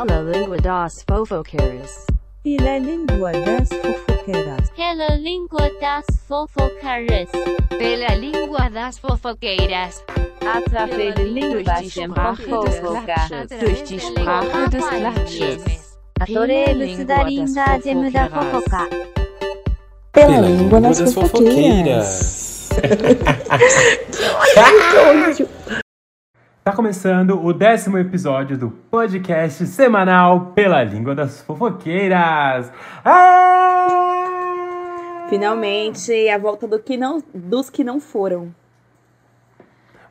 Hello Língua das Fofoqueiras. Pela Língua das Fofoqueiras. Pela Língua das Fofoqueiras. Pela Língua das Fofoqueiras. Através de Língua das Fofoqueiras. Durch die Sprache des Klatsches. Adorei elucidarinda gem da fofoca. Pela Língua das Fofoqueiras. que ódio! Tá começando o décimo episódio do podcast semanal Pela Língua das Fofoqueiras. Ah! Finalmente, a volta do que não, dos que não foram.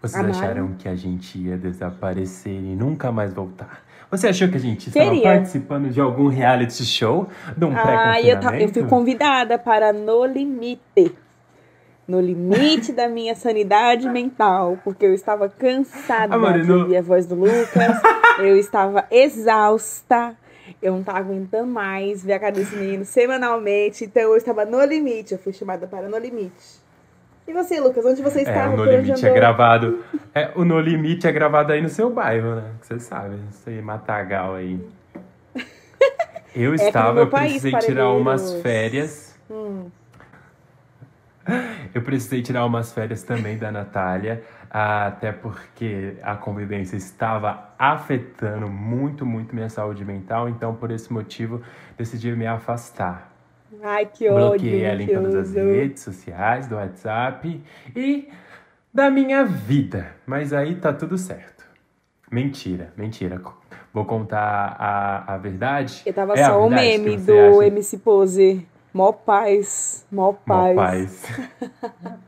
Vocês Amaram. acharam que a gente ia desaparecer e nunca mais voltar? Você achou que a gente estava Seria. participando de algum reality show? De um Ah, eu, ta- eu fui pré-confinamento? convidada para No Limite. No limite da minha sanidade mental, porque eu estava cansada Amor, de ouvir a voz do Lucas, eu estava exausta, eu não estava aguentando mais ver a cara desse menino semanalmente, então eu estava no limite, eu fui chamada para No Limite. E você, Lucas, onde você É, estava? o No Limite é gravado. É, o No Limite é gravado aí no seu bairro, né? Que Você sabe, isso aí, Matagal aí. Eu no estava, eu país, precisei tirar umas férias. Hum. Eu precisei tirar umas férias também da Natália, até porque a convivência estava afetando muito, muito minha saúde mental, então por esse motivo decidi me afastar. Ai, que ódio. Bloqueei ela em todas as redes sociais, do WhatsApp e da minha vida. Mas aí tá tudo certo. Mentira, mentira. Vou contar a, a verdade. Eu tava É só o meme do acha? MC Pose. Mó paz, mó Mó paz. paz.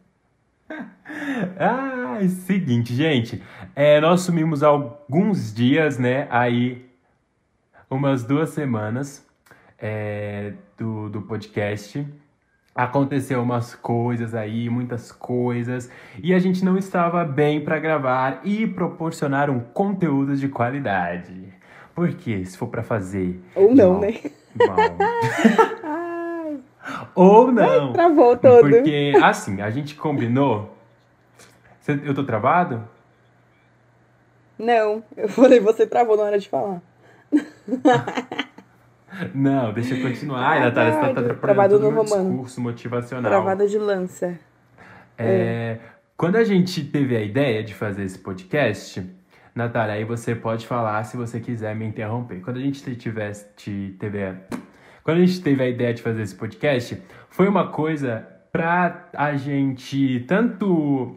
ah, seguinte, gente. É, nós sumimos alguns dias, né? Aí, umas duas semanas é, do, do podcast. Aconteceu umas coisas aí, muitas coisas, e a gente não estava bem para gravar e proporcionar um conteúdo de qualidade. Porque se for para fazer Ou não, mal- né? mal- ou não. travou todo. Porque, assim, a gente combinou. Eu tô travado? Não, eu falei, você travou na hora de falar. Não, deixa eu continuar. Ai, Natália, você tá atrapalhando Travado no romano. discurso motivacional. Travada de lança. É, Quando a gente teve a ideia de fazer esse podcast, Natália, aí você pode falar se você quiser me interromper. Quando a gente tivesse, te- teve a, quando a gente teve a ideia de fazer esse podcast, foi uma coisa pra a gente tanto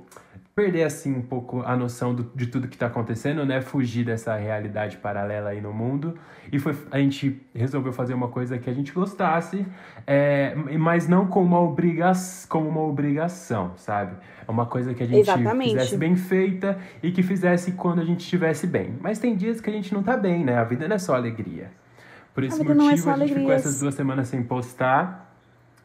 perder assim um pouco a noção do- de tudo que tá acontecendo, né? Fugir dessa realidade paralela aí no mundo. E foi, a gente resolveu fazer uma coisa que a gente gostasse, é, mas não como uma, obriga como uma obrigação, sabe? É uma coisa que a gente Exatamente. fizesse bem feita e que fizesse quando a gente estivesse bem. Mas tem dias que a gente não tá bem, né? A vida não é só alegria. Por esse não é motivo, só a gente ficou alegrias. essas duas semanas sem postar.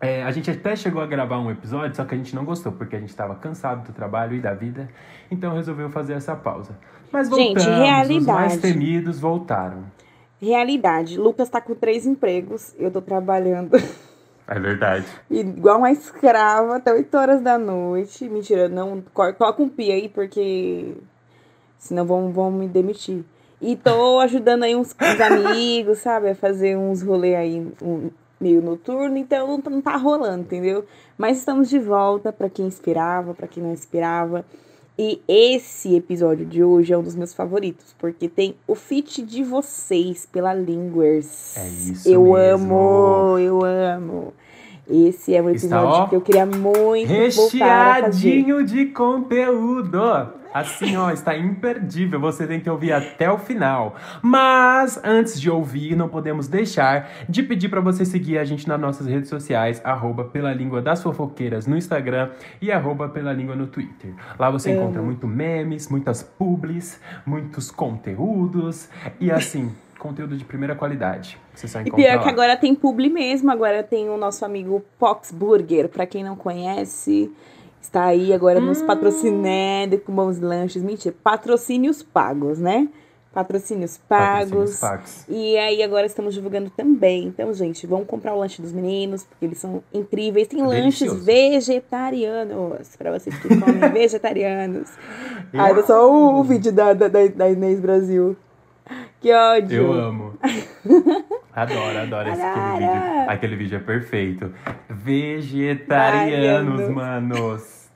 É, a gente até chegou a gravar um episódio, só que a gente não gostou, porque a gente estava cansado do trabalho e da vida, então resolveu fazer essa pausa. Mas Gente, voltamos, os mais realidade. temidos voltaram. Realidade, Lucas tá com três empregos, eu tô trabalhando É verdade. igual uma escrava até 8 horas da noite. Mentira, não, toca um pi aí, porque senão vão, vão me demitir. E tô ajudando aí uns, uns amigos, sabe, a fazer uns rolê aí um, meio noturno, então não, tá- não tá rolando, entendeu? Mas estamos de volta pra quem esperava, pra quem não esperava. E esse episódio de hoje é um dos meus favoritos, porque tem o feat de vocês pela Linguers. É isso Eu mesmo. amo, eu amo. Esse é um Está, episódio ó, que eu queria muito. Recheadinho de conteúdo. Assim, ó, está imperdível. Você tem que ouvir até o final. Mas antes de ouvir, não podemos deixar de pedir para você seguir a gente nas nossas redes sociais, arroba pela língua das fofoqueiras no Instagram e arroba pela língua no Twitter. Lá você encontra muito memes, muitas publis, muitos conteúdos e assim, conteúdo de primeira qualidade. Você só E pior lá. que agora tem publi mesmo, agora tem o nosso amigo Pox Burger, pra quem não conhece, está aí agora Hum. nos patrocinando com bons lanches. Mentira, patrocínios pagos, né? Patrocínios Patrocínios pagos. pagos. E aí agora estamos divulgando também. Então, gente, vamos comprar o lanche dos meninos, porque eles são incríveis. Tem lanches Delicioso. vegetarianos, pra vocês que comem vegetarianos. Ai, era só o, o vídeo da, da da Inês Brasil. Que ódio. Eu amo. Adoro, adoro esse aquele Adoro. vídeo. Aquele vídeo é perfeito. Vegetarianos, Variando. manos.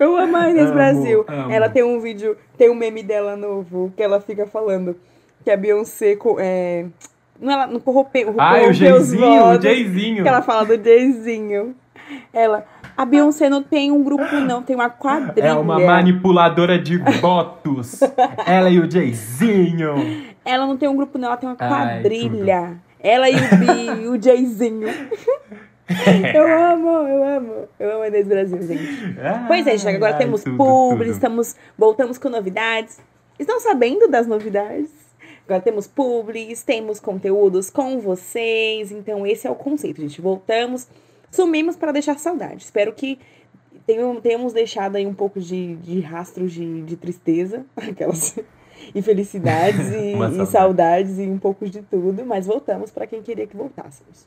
Eu amo a Inês Amo, Brasil. amo. Ela tem um vídeo, tem um meme dela novo, que ela fica falando que a Beyoncé. É, não, ela não corrompeu, Ai, o corrompeu os Jayzinho, o Jayzinho. Que ela fala do Jayzinho. Ela. A Beyoncé não tem um grupo, não, tem uma quadrilha. É uma manipuladora de votos. Ela e o Jayzinho. Ela não tem um grupo, não, ela tem uma Ai, quadrilha. Ela e o Bi, e o Jayzinho. Eu amo, eu amo. Eu amo a Inês Brasil, gente. Pois é, gente, agora Ai, temos tudo, publi, tudo. estamos, voltamos com novidades. Estão sabendo das novidades? Agora temos publis, temos conteúdos com vocês. Então, esse é o conceito, gente. Voltamos, sumimos para deixar saudade. Espero que tenham, tenhamos deixado aí um pouco de, de rastros de, de tristeza, aquelas infelicidades e, Uma e saudade. saudades e um pouco de tudo. Mas voltamos para quem queria que voltássemos.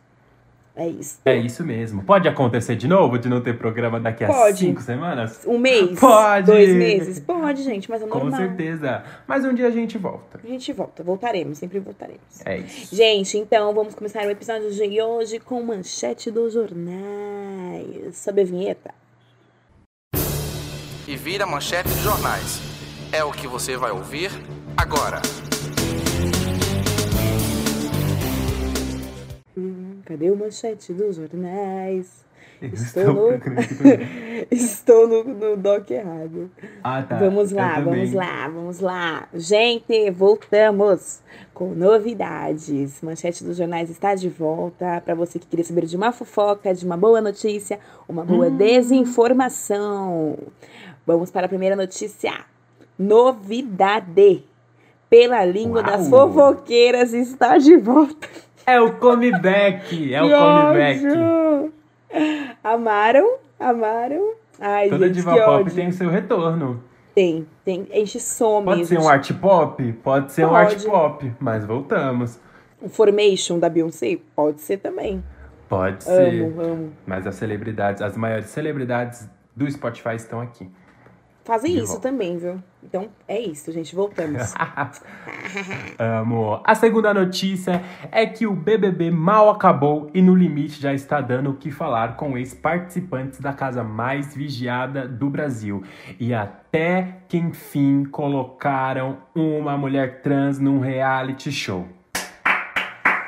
É isso. É isso mesmo. Pode acontecer de novo de não ter programa daqui a Pode. cinco semanas? Um mês? Pode. Dois meses? Pode, gente, mas é Com normal. certeza. Mas um dia a gente volta. A gente volta, voltaremos, sempre voltaremos. É isso. Gente, então vamos começar o episódio de hoje com manchete dos jornais. Sobe a vinheta. e vira manchete de jornais. É o que você vai ouvir agora. Cadê o manchete dos jornais? Estou no. Estou no, no doc errado. Ah, tá. Vamos lá, vamos lá, vamos lá. Gente, voltamos com novidades. Manchete dos jornais está de volta. Para você que queria saber de uma fofoca, de uma boa notícia, uma boa Hum. desinformação. Vamos para a primeira notícia. Novidade. Pela língua das Uau. fofoqueiras está de volta. É o comeback. É o comeback. Amaram? Amaram? Ai, Toda gente, diva pop ódio. tem o seu retorno. Tem, tem. A gente some. Pode ser um art pop? Pode ser um Pode. art pop. Mas voltamos. O Formation da Beyoncé? Pode ser também. Pode ser. Amo, amo. Mas as celebridades, as maiores celebridades do Spotify estão aqui. Fazem De isso volta. também, viu? Então é isso, gente. Voltamos. Amo. A segunda notícia é que o BBB mal acabou e no limite já está dando o que falar com ex-participantes da casa mais vigiada do Brasil. E até que enfim colocaram uma mulher trans num reality show.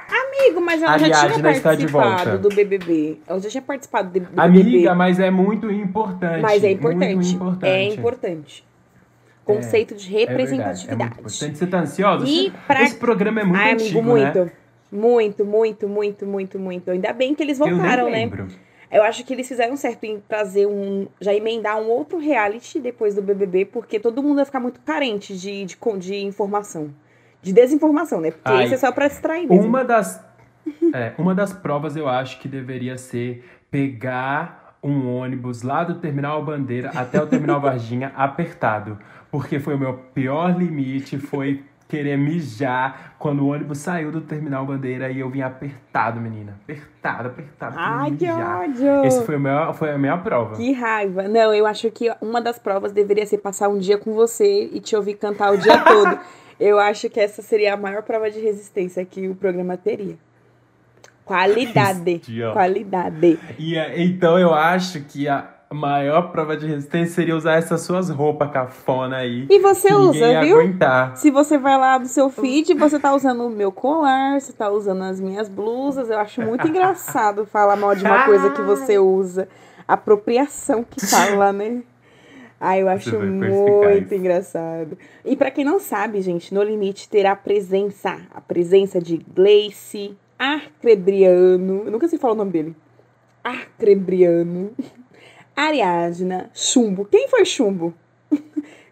Amigo, mas ela já tinha Ariadna está de participado volta. do BBB. Ela já tinha participado do, do Amiga, BBB. mas é muito importante. Mas é importante. Muito importante. É importante. Conceito de É verdade, representatividade. É muito importante. Você tá ansiosa? E Esse- pra- Esse programa é muito Ai, antigo, amigo, muito. né? Muito, muito, muito, muito, muito. Ainda bem que eles Eu nem voltaram, né? lembro. Eu acho que eles fizeram certo em trazer um. Já emendar um outro reality depois do BBB, porque todo mundo vai ficar muito carente de, de, de informação. De desinformação, né? Porque Ai, isso é só pra distrair mesmo. Uma das, é, uma das provas eu acho que deveria ser pegar um ônibus lá do Terminal Bandeira até o Terminal Varginha apertado. Porque foi o meu pior limite, foi querer mijar quando o ônibus saiu do Terminal Bandeira e eu vim apertado, menina. Apertado, apertado. Ai, que ódio! Esse foi, o meu, foi a minha prova. Que raiva. Não, eu acho que uma das provas deveria ser passar um dia com você e te ouvir cantar o dia todo. Eu acho que essa seria a maior prova de resistência que o programa teria. Qualidade. Qualidade. E, é, então eu acho que a maior prova de resistência seria usar essas suas roupas cafona aí. E você usa, viu? aguentar. Se você vai lá no seu feed, você tá usando o meu colar, você tá usando as minhas blusas. Eu acho muito engraçado falar mal de uma coisa que você usa. Apropriação que fala, né? Ah, eu acho muito engraçado. E pra quem não sabe, gente, No Limite terá presença. A presença de Gleice Arcrebriano. Eu nunca sei falar o nome dele. Arcrebriano. Ariadna. Chumbo. Quem foi Chumbo?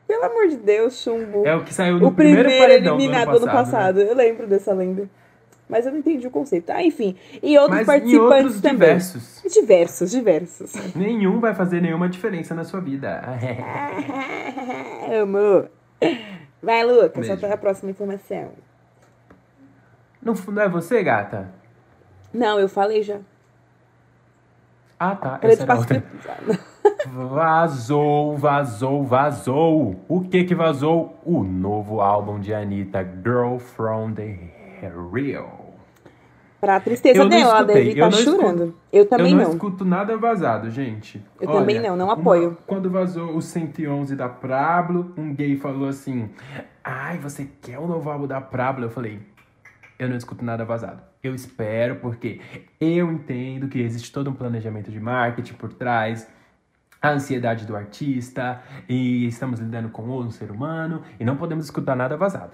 Pelo amor de Deus, Chumbo É o que saiu no o primeiro, primeiro eliminado do ano passado. né? Eu lembro dessa lenda. Mas eu não entendi o conceito. Ah, enfim. E outros Mas em participantes outros também. diversos. Diversos, diversos. Nenhum vai fazer nenhuma diferença na sua vida. Amor. Vai, Lucas. Beijo. Solta a próxima informação. Não, não é você, gata? Não, eu falei já. Ah, tá. Essa era outra. participa- Vazou, vazou, vazou. O que que vazou? O novo álbum de Anitta, Girl from the Rio. Pra tristeza Eu não dela, eu estar não escuto. chorando. Eu também eu não, não. escuto nada vazado, gente. Eu também não, não apoio. uma- quando vazou o 111 da Prablo, um gay falou assim: Ai, você quer o novo álbum da Prablo? Eu falei: Eu não escuto nada vazado. Eu espero, porque eu entendo que existe todo um planejamento de marketing por trás. A ansiedade do artista, e estamos lidando com um ser humano, e não podemos escutar nada vazado.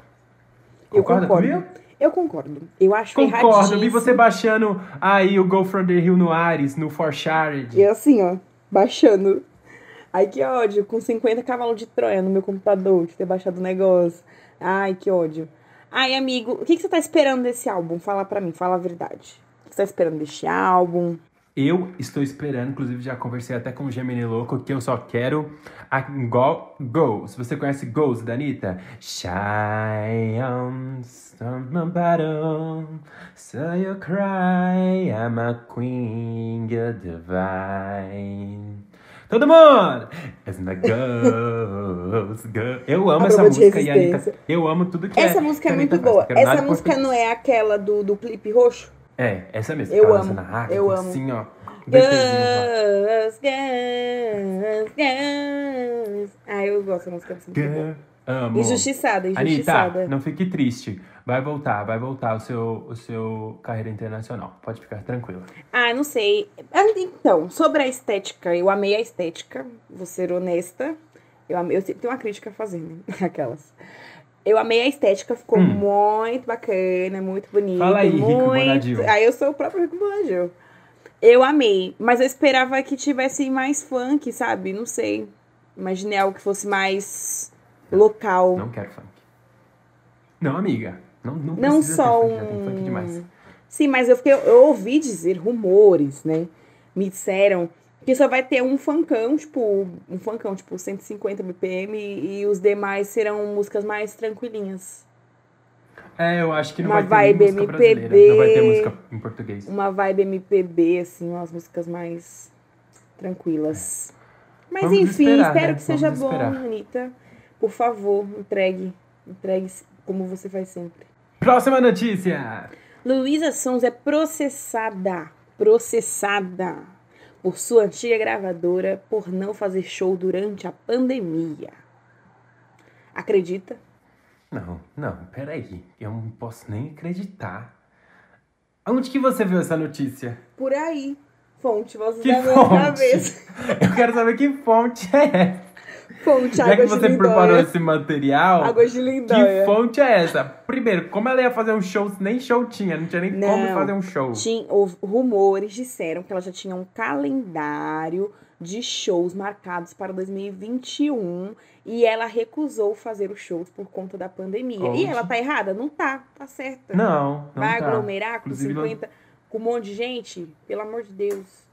Eu Concorda concordo. comigo? Eu concordo. Eu acho Concordo, vi você baixando aí o Go From The Hill no Ares, no Forshared. E assim, ó, baixando. Ai, que ódio, com 50 cavalos de Troia no meu computador, de ter baixado o negócio. Ai, que ódio. Ai, amigo, o que, que você tá esperando desse álbum? Fala pra mim, fala a verdade. O que você tá esperando deste álbum? Eu estou esperando, inclusive já conversei até com o Gemini Louco, que eu só quero a Go, Goals. Você conhece Goals da Anitta? Shy on some bottom, so you cry, I'm a queen, you're divine. Todo mundo! As my goals, go. Eu amo A essa música e a Anitta, eu amo tudo que Essa é, música que é muito boa. Nada Essa música português. não é aquela do, do clipe roxo? É, essa mesmo. Eu amo, lançando a água, eu amo. Assim, ó. Girls, girls, girls. Ah, eu gosto da música dessa música. Girl, Amo. Injustiçada, injustiçada. Anitta, não fique triste. Vai voltar, vai voltar o seu, o seu carreira internacional. Pode ficar tranquila. Ah, não sei. Ah, Então, sobre a estética, eu amei a estética, vou ser honesta. Eu, amei, eu sempre tenho uma crítica a fazer, né? Aquelas. Eu amei a estética, ficou muito bacana, muito bonita. Hum. Fala aí, Rico muito... Bonadil. Aí eu sou o próprio Rico Bonadil. Eu amei, mas eu esperava que tivesse mais funk, sabe? Não sei. Imaginei algo que fosse mais local. Não quero funk. Não, amiga. Não, não, Não só ter funk, funk um. demais. Sim, mas eu, fiquei, eu ouvi dizer rumores, né? Me disseram que só vai ter um funkão, tipo, um funkão, tipo, 150 BPM e, os demais serão músicas mais tranquilinhas. É, eu acho que não Uma vai ter vibe música brasileira. MPB. Não vai ter música em português. Uma vibe MPB, assim, umas músicas mais tranquilas. Mas Vamos enfim, esperar, espero né? que seja Vamos bom, esperar. Anitta. Por favor, entregue. Entregue como você faz sempre. Próxima notícia! Luísa Sons é processada, processada por sua antiga gravadora por não fazer show durante a pandemia. Acredita? Não, não, peraí. Eu não posso nem acreditar. Onde que você viu essa notícia? Por aí. Fonte, voz Que da minha fonte? cabeça. Eu quero saber que fonte é essa. Fonte, Já que você preparou esse material, Água de que lindóia. fonte é essa? Primeiro, como ela ia fazer um show, nem show tinha, não tinha nem como Não. fazer um show. Tinha, rumores disseram que ela já tinha um calendário de shows marcados para 2021 e ela recusou fazer os shows por conta da pandemia. E ela tá errada? Não tá, tá certa. Não, não Vai tá. aglomerar com Inclusive, 50, com um monte de gente? Pelo amor de Deus.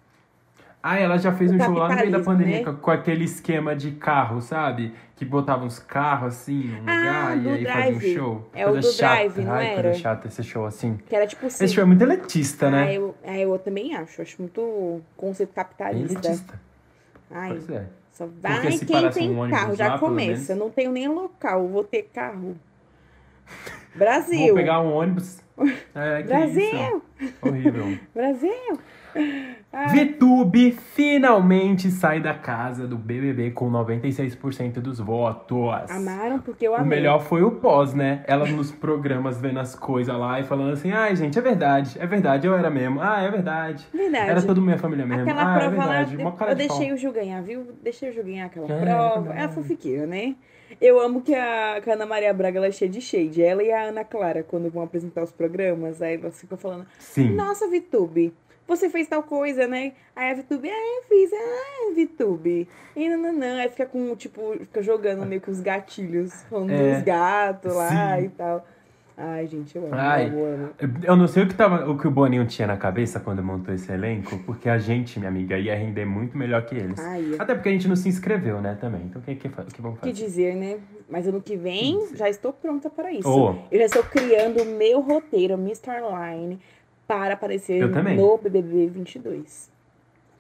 Ah, ela já fez O um show lá no meio da pandemia né? com, com aquele esquema de carro, sabe? Que botava uns carros assim num Ah, lugar e aí fazia um Drive. show. É o Coisa do chata. Drive, não Ai, era? coisa chata esse show assim. Que era tipo assim. Esse show é muito elitista, ah, né? eu, ah, eu também acho. Acho muito conceito capitalista. Elitista. Ai, Pois é. só vai quem tem um ônibus carro. lá, Já pelo começa. menos. Não tenho nem local. Vou ter carro. Brasil. Vou pegar um ônibus. É, Brasil. isso. Horrível. Brasil. VTube finalmente sai da casa do BBB com 96% dos votos. Amaram porque eu O amei. melhor foi o pós, né? Ela nos programas vendo as coisas lá e falando assim: ai, gente, é verdade, é verdade, eu era mesmo. Ah, é verdade. Verdade. Era toda minha família mesmo. Aquela ah, é prova lá, verdade. eu, eu de deixei pau. o Gil ganhar, viu? Deixei o Gil ganhar aquela É, prova. É a fofiqueira, né? Eu amo que a, que a Ana Maria Braga ela é cheia de shade. Ela e a Ana Clara, quando vão apresentar os programas, aí elas ficam falando: Sim. Nossa, Vitube, você fez tal coisa, né? Aí a Vitube, ah, eu fiz, ah, Vitube. E não, não, não. Aí fica com, tipo, fica jogando meio que os gatilhos, falando É, dos gatos lá sim. e tal. Ai, gente, eu amo, Ai. eu amo. Eu não sei o que, tava, o que o Boninho tinha na cabeça quando montou esse elenco, porque a gente, minha amiga, ia render muito melhor que eles. Ai, Até porque a gente não se inscreveu, né, também. Então o que, que, que vamos O que fazer? dizer, né? Mas ano que vem já estou pronta para isso. Oh. Eu já estou criando o meu roteiro, Mr. Line, para aparecer no BBB 22.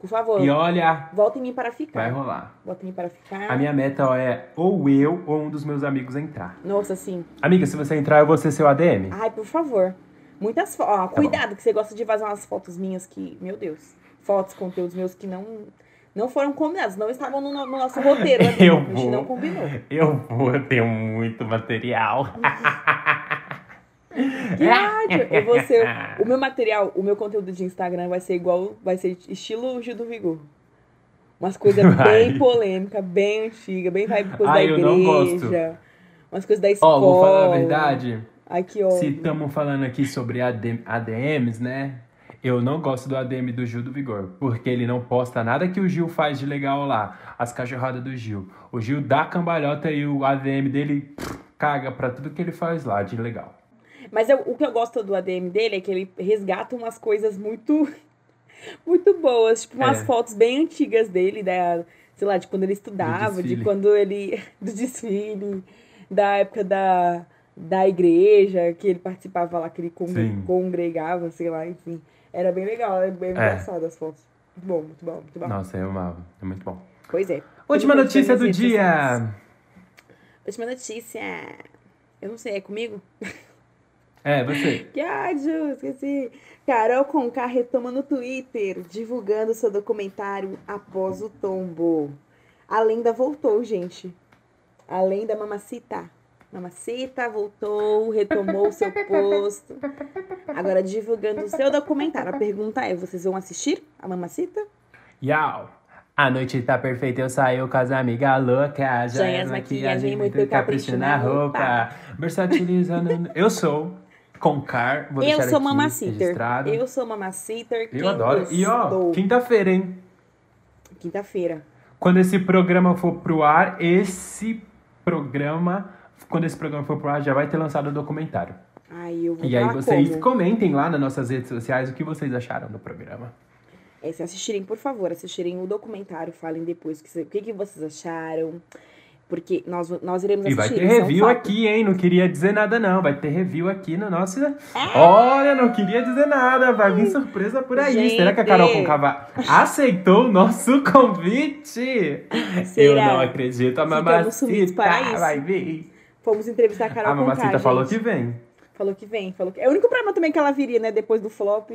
Por favor, E olha, volta em mim para ficar. vai rolar. Volta em mim para ficar. A minha meta ó, é ou eu ou um dos meus amigos entrar. Nossa, sim. Amiga, se você entrar, eu vou ser seu ADM. Ai, por favor. Muitas fotos. Tá cuidado, que você gosta de vazar umas fotos minhas que, meu Deus. Fotos, conteúdos meus que não, não foram combinados, não estavam no, no nosso roteiro. ali. Eu a gente vou. não combinou. Eu vou, eu tenho muito material. Que ódio! Eu vou ser, o meu material, o meu conteúdo de Instagram vai ser igual, vai ser estilo Gil do Vigor. Umas coisas bem polêmicas, bem antigas, bem vibe coisa Ai, da eu não gosto. igreja. Umas coisas da Ó, escola. vou falar a verdade. Ai, que Se estamos falando aqui sobre AD ADMs, né? Eu não gosto do ADM do Gil do Vigor, porque ele não posta nada que o Gil faz de legal lá. As cachorradas do Gil. O Gil dá cambalhota e o ADM dele pff, caga pra tudo que ele faz lá de legal. Mas eu- o que eu gosto do ADM dele é que ele resgata umas coisas muito, muito boas. Tipo, umas É. fotos bem antigas dele, da, sei lá, de quando ele estudava, de quando ele. do desfile, da época da, da igreja, que ele participava lá, que ele Sim. congregava, sei lá, enfim. Era bem legal, é bem engraçado as fotos. Muito bom, muito bom, muito bom. Nossa, eu amava. É muito bom. Pois é. Última notícia do dia. Última notícia. Eu não sei, é comigo? É, você. Que ódio, esqueci. Carol Conká retoma no Twitter, divulgando seu documentário após o tombo. A lenda voltou, gente. A lenda Mamacita. Mamacita voltou, retomou seu posto. Agora divulgando o seu documentário. A pergunta é, vocês vão assistir a Mamacita? Yau! A noite tá perfeita, eu saio com as amigas loucas. Joias, maquiagem, muito capricho na roupa. Versatilizando. Eu sou Concar, vou Eu sou Mamaciter. Eu sou Mamaciter. Eu adoro. E ó, gostou? quinta-feira, hein? Quinta-feira. Quando esse programa for pro ar, esse programa, quando esse programa for pro ar, já vai ter lançado o documentário. Ai, eu vou E aí vocês como. comentem lá nas nossas redes sociais o que vocês acharam do programa. É, se assistirem, por favor, assistirem o documentário, falem depois o que, o que vocês acharam. Porque nós, nós iremos E vai assistir. ter é review aqui, hein? Não queria dizer nada, não. Vai ter review aqui no nosso. Olha, não queria dizer nada. Vai vir surpresa por aí. Gente. Será que a Carol Concava aceitou o nosso convite? Eu Será? não acredito. A mamacita vai vir. Fomos entrevistar a Carol A mamacita Conká, falou gente. que vem. Falou que vem, falou que... É o único programa também que ela viria, né? Depois do flop.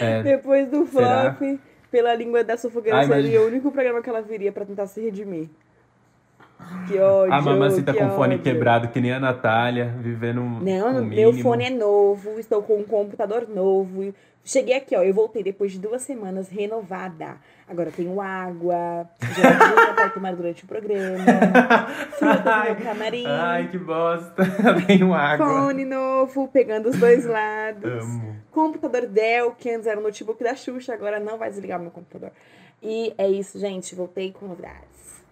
É, Depois do Será? Pela língua da sufogueira, Ai, mas- seria o único programa que ela viria pra tentar se redimir. Que ódio, a mamacita que com o fone quebrado, que nem a Natália, vivendo um. Não, um meu fone é novo, estou com um computador novo. Cheguei aqui, ó, eu voltei depois de duas semanas renovada. Agora eu tenho água, geladinha para tomar durante o programa, frutas no camarim, Ai, que bosta. Tenho água. fone novo, pegando os dois lados. Amo. Computador Dell, que antes era o notebook da Xuxa, agora não vai desligar meu computador. E é isso, gente, voltei com novidades.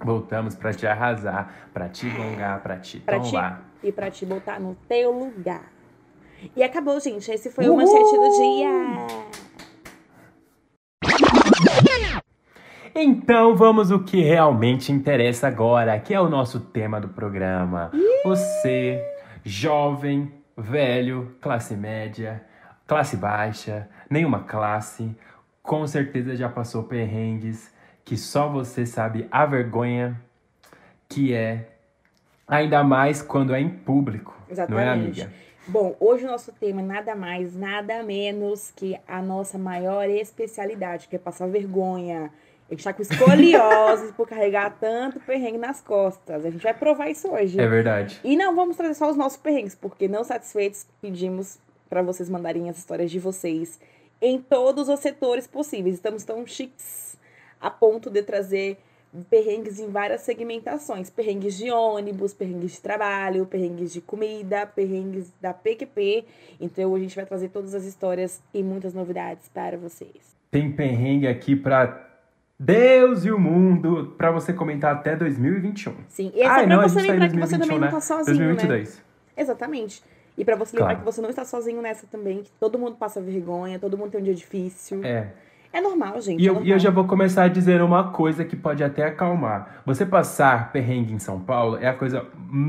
Voltamos pra te arrasar, pra te gongar, pra te Pra tombar. e pra te botar no teu lugar. E acabou, gente. Esse foi o manchete do dia. Então vamos o que realmente interessa agora, que é o nosso tema do programa. Você, jovem, velho, classe média, classe baixa, nenhuma classe, com certeza já passou perrengues que só você sabe a vergonha que é, ainda mais quando é em público, não é, Exatamente. amiga? Bom, hoje o nosso tema é nada mais, nada menos que a nossa maior especialidade, que é passar vergonha. A gente tá com escoliose por carregar tanto perrengue nas costas. A gente vai provar isso hoje. É verdade. E não vamos trazer só os nossos perrengues, porque não satisfeitos, pedimos para vocês mandarem as histórias de vocês em todos os setores possíveis. Estamos tão chiques a ponto de trazer perrengues em várias segmentações. Perrengues de ônibus, perrengues de trabalho, perrengues de comida, perrengues da PQP. Então a gente vai trazer todas as histórias e muitas novidades para vocês. Tem perrengue aqui pra Deus e o mundo, pra você comentar até 2021. Sim, e é só Ai, pra não, você tá em lembrar que você 2021, também não né? tá sozinho, né? 2022. Exatamente. E pra você lembrar Claro. que você não está sozinho nessa também, que todo mundo passa vergonha, todo mundo tem um dia difícil. É, É. normal, gente. E é eu, e normal. eu já vou começar a dizer uma coisa que pode até acalmar. Você passar perrengue em São Paulo é a coisa,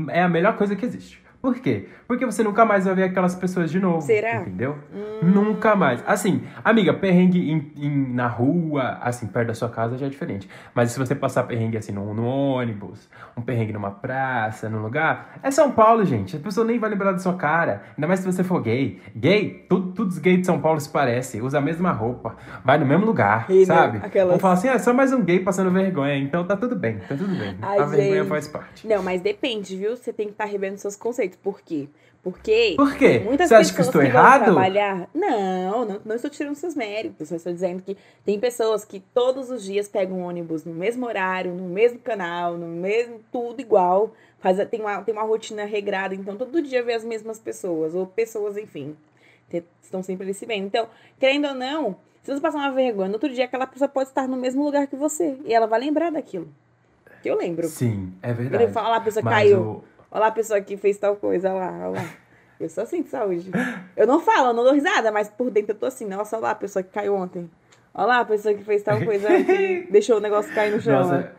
é a melhor coisa que existe. Por quê? Porque você nunca mais vai ver aquelas pessoas de novo. Será? Entendeu? Nunca mais. Assim, amiga, perrengue em- em- na rua, assim, perto da sua casa já é diferente. Mas se você passar perrengue assim no, no ônibus, um perrengue numa praça, num lugar, é São Paulo, gente. A pessoa nem vai lembrar da sua cara. Ainda mais se você for gay. Gay, tudo, todos os gays de São Paulo se parecem, usa a mesma roupa, vai no mesmo lugar, E, né, sabe? aquelas- Vão falar assim, ah, é só mais um gay passando vergonha, então tá tudo bem, tá tudo bem. Ai, a vergonha gente. faz parte. Não, mas depende, viu? Você tem que estar revendo seus conceitos. Por quê? Porque Por quê? muitas Você acha que eu pessoas estou vão errado? trabalhar. Não, não, não estou tirando seus méritos. Eu estou dizendo que tem pessoas que todos os dias pegam ônibus no mesmo horário, no mesmo canal, no mesmo tudo igual. Faz, tem, uma, tem uma rotina regrada, então todo dia vê as mesmas pessoas, ou pessoas, enfim, te- estão sempre ali se vendo. Então, querendo ou não, se você passar uma vergonha, no outro dia aquela pessoa pode estar no mesmo lugar que você. E ela vai lembrar daquilo. Que eu lembro. Sim, é Ele verdade. fala, lá, a pessoa Mas caiu. o- Olha lá a pessoa que fez tal coisa, olha lá, olha lá. Eu sou assim de saúde. Eu não falo, eu não dou risada, mas por dentro eu tô assim, nossa, olha lá a pessoa que caiu ontem. Olha lá a pessoa que fez tal coisa, deixou o negócio cair no chão. Nossa,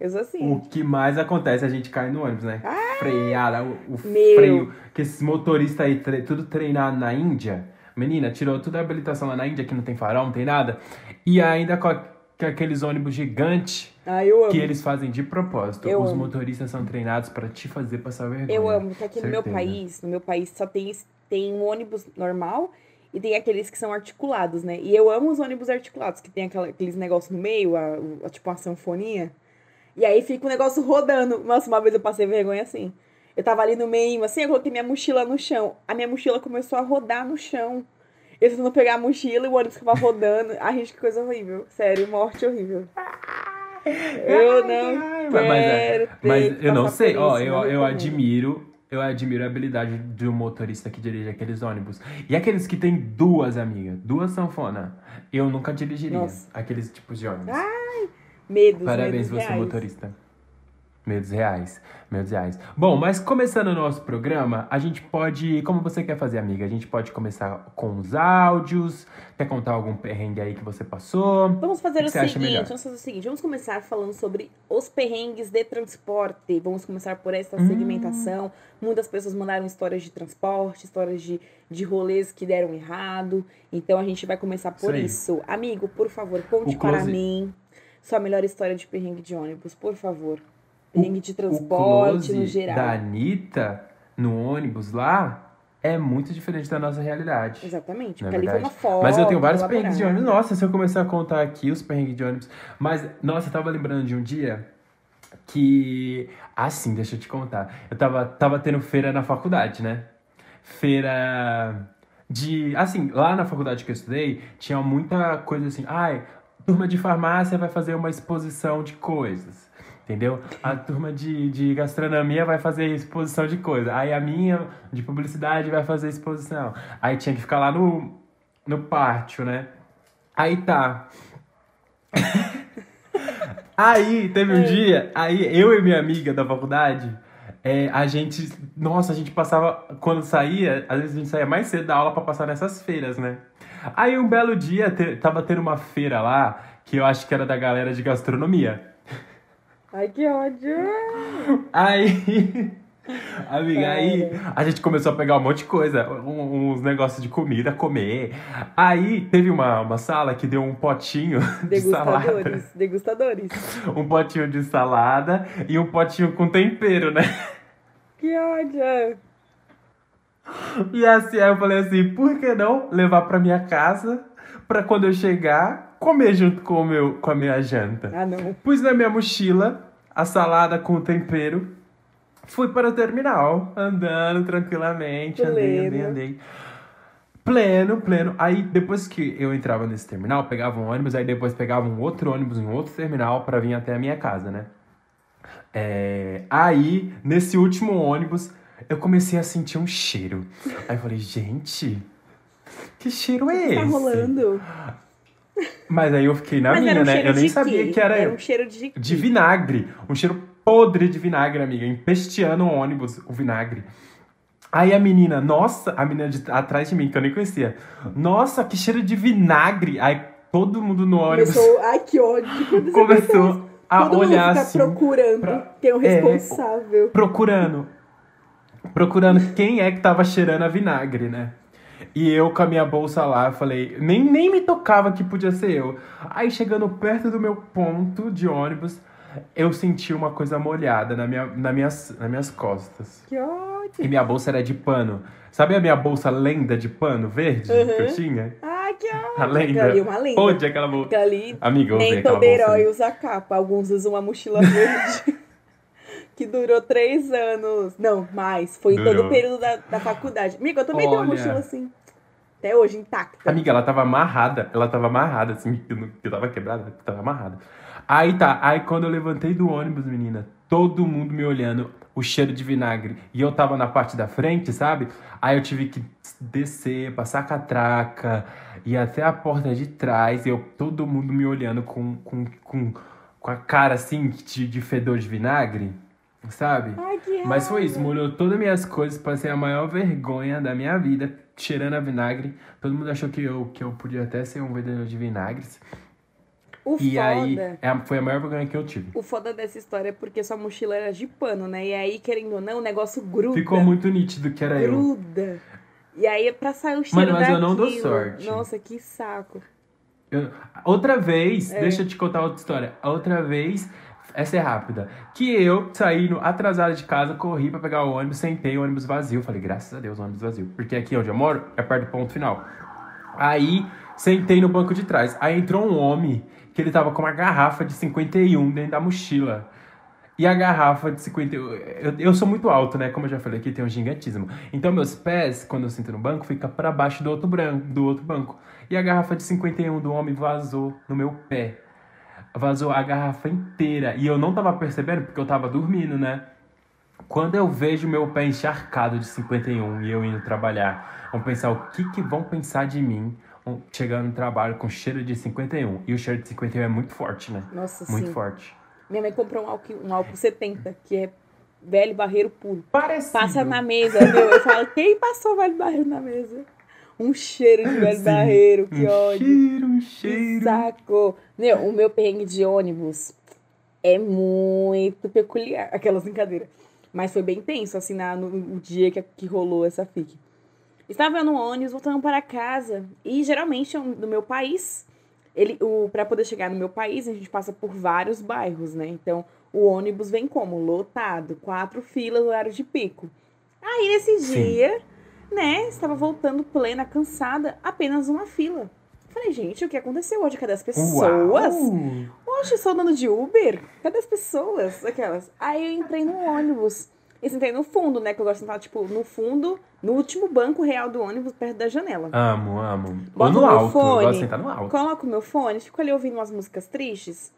Eu sou assim. o que mais acontece é a gente cair no ônibus, né? Freada, o, o freio. Que esses motoristas aí, tudo treinado na Índia. Menina, tirou toda a habilitação lá na Índia, que não tem farol, não tem nada. E ainda com, a- com aqueles ônibus gigantes Ah, eu amo. que eles fazem de propósito. Eu Os amo. motoristas são treinados pra te fazer passar vergonha. Eu amo, que aqui no meu Certeza. país, no meu país só tem, tem um ônibus normal e tem aqueles que são articulados, né? E eu amo os ônibus articulados, que tem aquela, aqueles negócios no meio, a, a- tipo uma sanfoninha. E aí fica o negócio rodando. Nossa, uma vez eu passei vergonha assim. Eu tava ali no meio, assim, eu coloquei minha mochila no chão. A minha mochila começou a rodar no chão. Eu tentando pegar a mochila e o ônibus ficava rodando. Ai, gente, que coisa horrível. Sério, morte horrível. Eu não Ai, mas, mas é- mas eu não sei, ó, eu, não eu admiro, eu admiro a habilidade do motorista que dirige aqueles ônibus. E aqueles que tem duas, amiga, duas sanfonas, eu nunca dirigiria Nossa. aqueles tipos de ônibus. Medos, Parabéns, medos você reais. motorista. Medos reais, medos reais. Bom, mas começando o nosso programa, a gente pode, como você quer fazer, amiga? A gente pode começar com os áudios, quer contar algum perrengue aí que você passou? Vamos fazer O o seguinte, vamos fazer o seguinte, vamos começar falando sobre os perrengues de transporte. Vamos começar por esta Hum. segmentação. Muitas pessoas mandaram histórias de transporte, histórias de, de rolês que deram errado. Então a gente vai começar por Isso isso. Amigo, por favor, conte para mim sua melhor história de perrengue de ônibus, por favor. Perrengue de o transporte close no geral. da Anitta no ônibus lá é muito diferente da nossa realidade. Exatamente, Não é porque ali foi uma foto. Mas eu tenho vários perrengues de ônibus. Nossa, se eu começar a contar aqui os perrengues de ônibus. Mas, nossa, eu tava lembrando de um dia que. Assim, deixa eu te contar. Eu tava, tava tendo feira na faculdade, né? Feira de. Assim, lá na faculdade que eu estudei, tinha muita coisa assim. Ai, turma de farmácia vai fazer uma exposição de coisas. Entendeu? A turma de, de gastronomia vai fazer exposição de coisas. Aí a minha de publicidade vai fazer exposição. Aí tinha que ficar lá no, no pátio, né? Aí tá. aí teve um dia, aí eu e minha amiga da faculdade, é, a gente. Nossa, a gente passava. Quando saía, às vezes a gente saía mais cedo da aula pra passar nessas feiras, né? Aí um belo dia te- tava tendo uma feira lá, que eu acho que era da galera de gastronomia. Ai, que ódio. Aí. Amiga, aí a gente começou a pegar um monte de coisa, uns negócios de comida, comer. Aí teve uma, uma sala que deu um potinho de salada. Degustadores, degustadores. Um potinho de salada e um potinho com tempero, né? Que ódio. E assim, aí eu falei assim, por que não levar pra minha casa pra quando eu chegar, comer junto com, o meu, com a minha janta? Ah, não. Pus na minha mochila a salada com o tempero. Fui para o terminal, andando tranquilamente. Andei, andei, andei. Pleno, pleno. Aí depois que eu entrava nesse terminal, pegava um ônibus, aí depois pegava um outro ônibus em outro terminal para vir até a minha casa, né? É, aí, nesse último ônibus, eu comecei a sentir um cheiro. Aí eu falei, gente, que cheiro é esse? Tá rolando. Mas aí eu fiquei na Mas minha, um né? Eu nem sabia quê? que era, Era um cheiro de De vinagre. Um cheiro podre de vinagre, amiga. Empesteando o ônibus, o vinagre. Aí a menina, nossa, a menina de, atrás de mim, que eu nem conhecia. Nossa, que cheiro de vinagre. Aí todo mundo no ônibus Começou, ai que ódio. Começou a Todo olhar mundo fica assim. procurando pra- quem é o É, responsável. procurando procurando quem é que tava cheirando a vinagre, né? E eu com a minha bolsa lá, falei, nem, nem me tocava que podia ser eu. Aí chegando perto do meu ponto de ônibus, eu senti uma coisa molhada na minha, na minhas, nas minhas costas. Que ódio. E minha bolsa era de pano. Sabe a minha bolsa lenda de pano verde que eu Uhum. tinha? Ai, que ódio. A lenda. Ali é uma lenda. Onde é aquela bolsa? Ali, Amiga, eu usei nem todo herói usa capa. Alguns usam uma mochila verde. que durou três anos. Não, mais. Foi em todo Durou. o período da, da faculdade. Amiga, eu também tenho uma mochila assim. Até hoje, intacta. Amiga, ela tava amarrada. Ela tava amarrada, assim. Eu, não- eu tava quebrada, ela tava amarrada. Aí tá. Aí quando eu levantei do ônibus, menina, todo mundo me olhando, o cheiro de vinagre. E eu tava na parte da frente, sabe? Aí eu tive que descer, passar a catraca, ir até a porta de trás. E eu, todo mundo me olhando com, com, com, com a cara assim de, de fedor de vinagre, sabe? Ai, que Mas foi isso, molhou todas as minhas coisas, passei a maior vergonha da minha vida, cheirando a vinagre. Todo mundo achou que eu, que eu podia até ser um vendedor de vinagres. O E foda. aí, é foi a maior vergonha que eu tive. O foda dessa história é porque sua mochila era de pano, né? E aí, querendo ou não, o negócio gruda. Ficou muito nítido que era eu. gruda. E aí, é pra sair o cheiro Mano, mas eu não dou daquilo. sorte. Nossa, que saco. Eu- Outra vez, É. deixa eu te contar outra história. Outra vez, essa é rápida. Que eu saí no- atrasado de casa, corri pra pegar o ônibus, sentei o ônibus vazio. Falei, graças a Deus, o ônibus vazio. Porque aqui onde eu moro é perto do ponto final. Aí, sentei no banco de trás. Aí entrou um homem que ele tava com uma garrafa de 51 dentro da mochila. E a garrafa de 51. Eu, eu sou muito alto, né? Como eu já falei aqui, tem um gigantismo. Então, meus pés, quando eu sento no banco, fica pra baixo do outro, branco, do outro banco. E a garrafa de 51 do homem vazou no meu pé. Vazou a garrafa inteira. E eu não tava percebendo porque eu tava dormindo, né? Quando eu vejo meu pé encharcado de 51 e eu indo trabalhar, vão pensar o que que vão pensar de mim chegando no trabalho com cheiro de 51. E o cheiro de 51 é muito forte, né? Nossa, Muito sim. forte. Minha mãe comprou um álcool, um álcool 70, que é velho barreiro puro. Parecido. Passa na mesa, meu. Eu falo, quem passou velho barreiro na mesa? Um cheiro de velho Sim. barreiro, que um ódio. cheiro, um Que cheiro. saco. Meu, o meu perrengue de ônibus é muito peculiar. Aquelas brincadeiras. Mas foi bem tenso, assim, na, no, no dia que, que rolou essa fique. Estava no ônibus voltando para casa. E geralmente no meu país, ele, o, para poder chegar no meu país, a gente passa por vários bairros, né? Então o ônibus vem como? Lotado, quatro filas, horário de pico. Aí nesse Sim. dia, né, estava voltando plena, cansada, apenas uma fila. Falei, gente, o que aconteceu hoje? Cadê as pessoas? Uau! Poxa, sou dando de Uber? Cadê as pessoas? Aquelas. Aí eu entrei no ônibus. E sentei no fundo, né? Que eu gosto de sentar, tipo, no fundo, no último banco real do ônibus, perto da janela. Amo, amo. Bota Ou no alto. Eu fone. gosto de sentar no alto. Coloco o meu fone, fico ali ouvindo umas músicas tristes.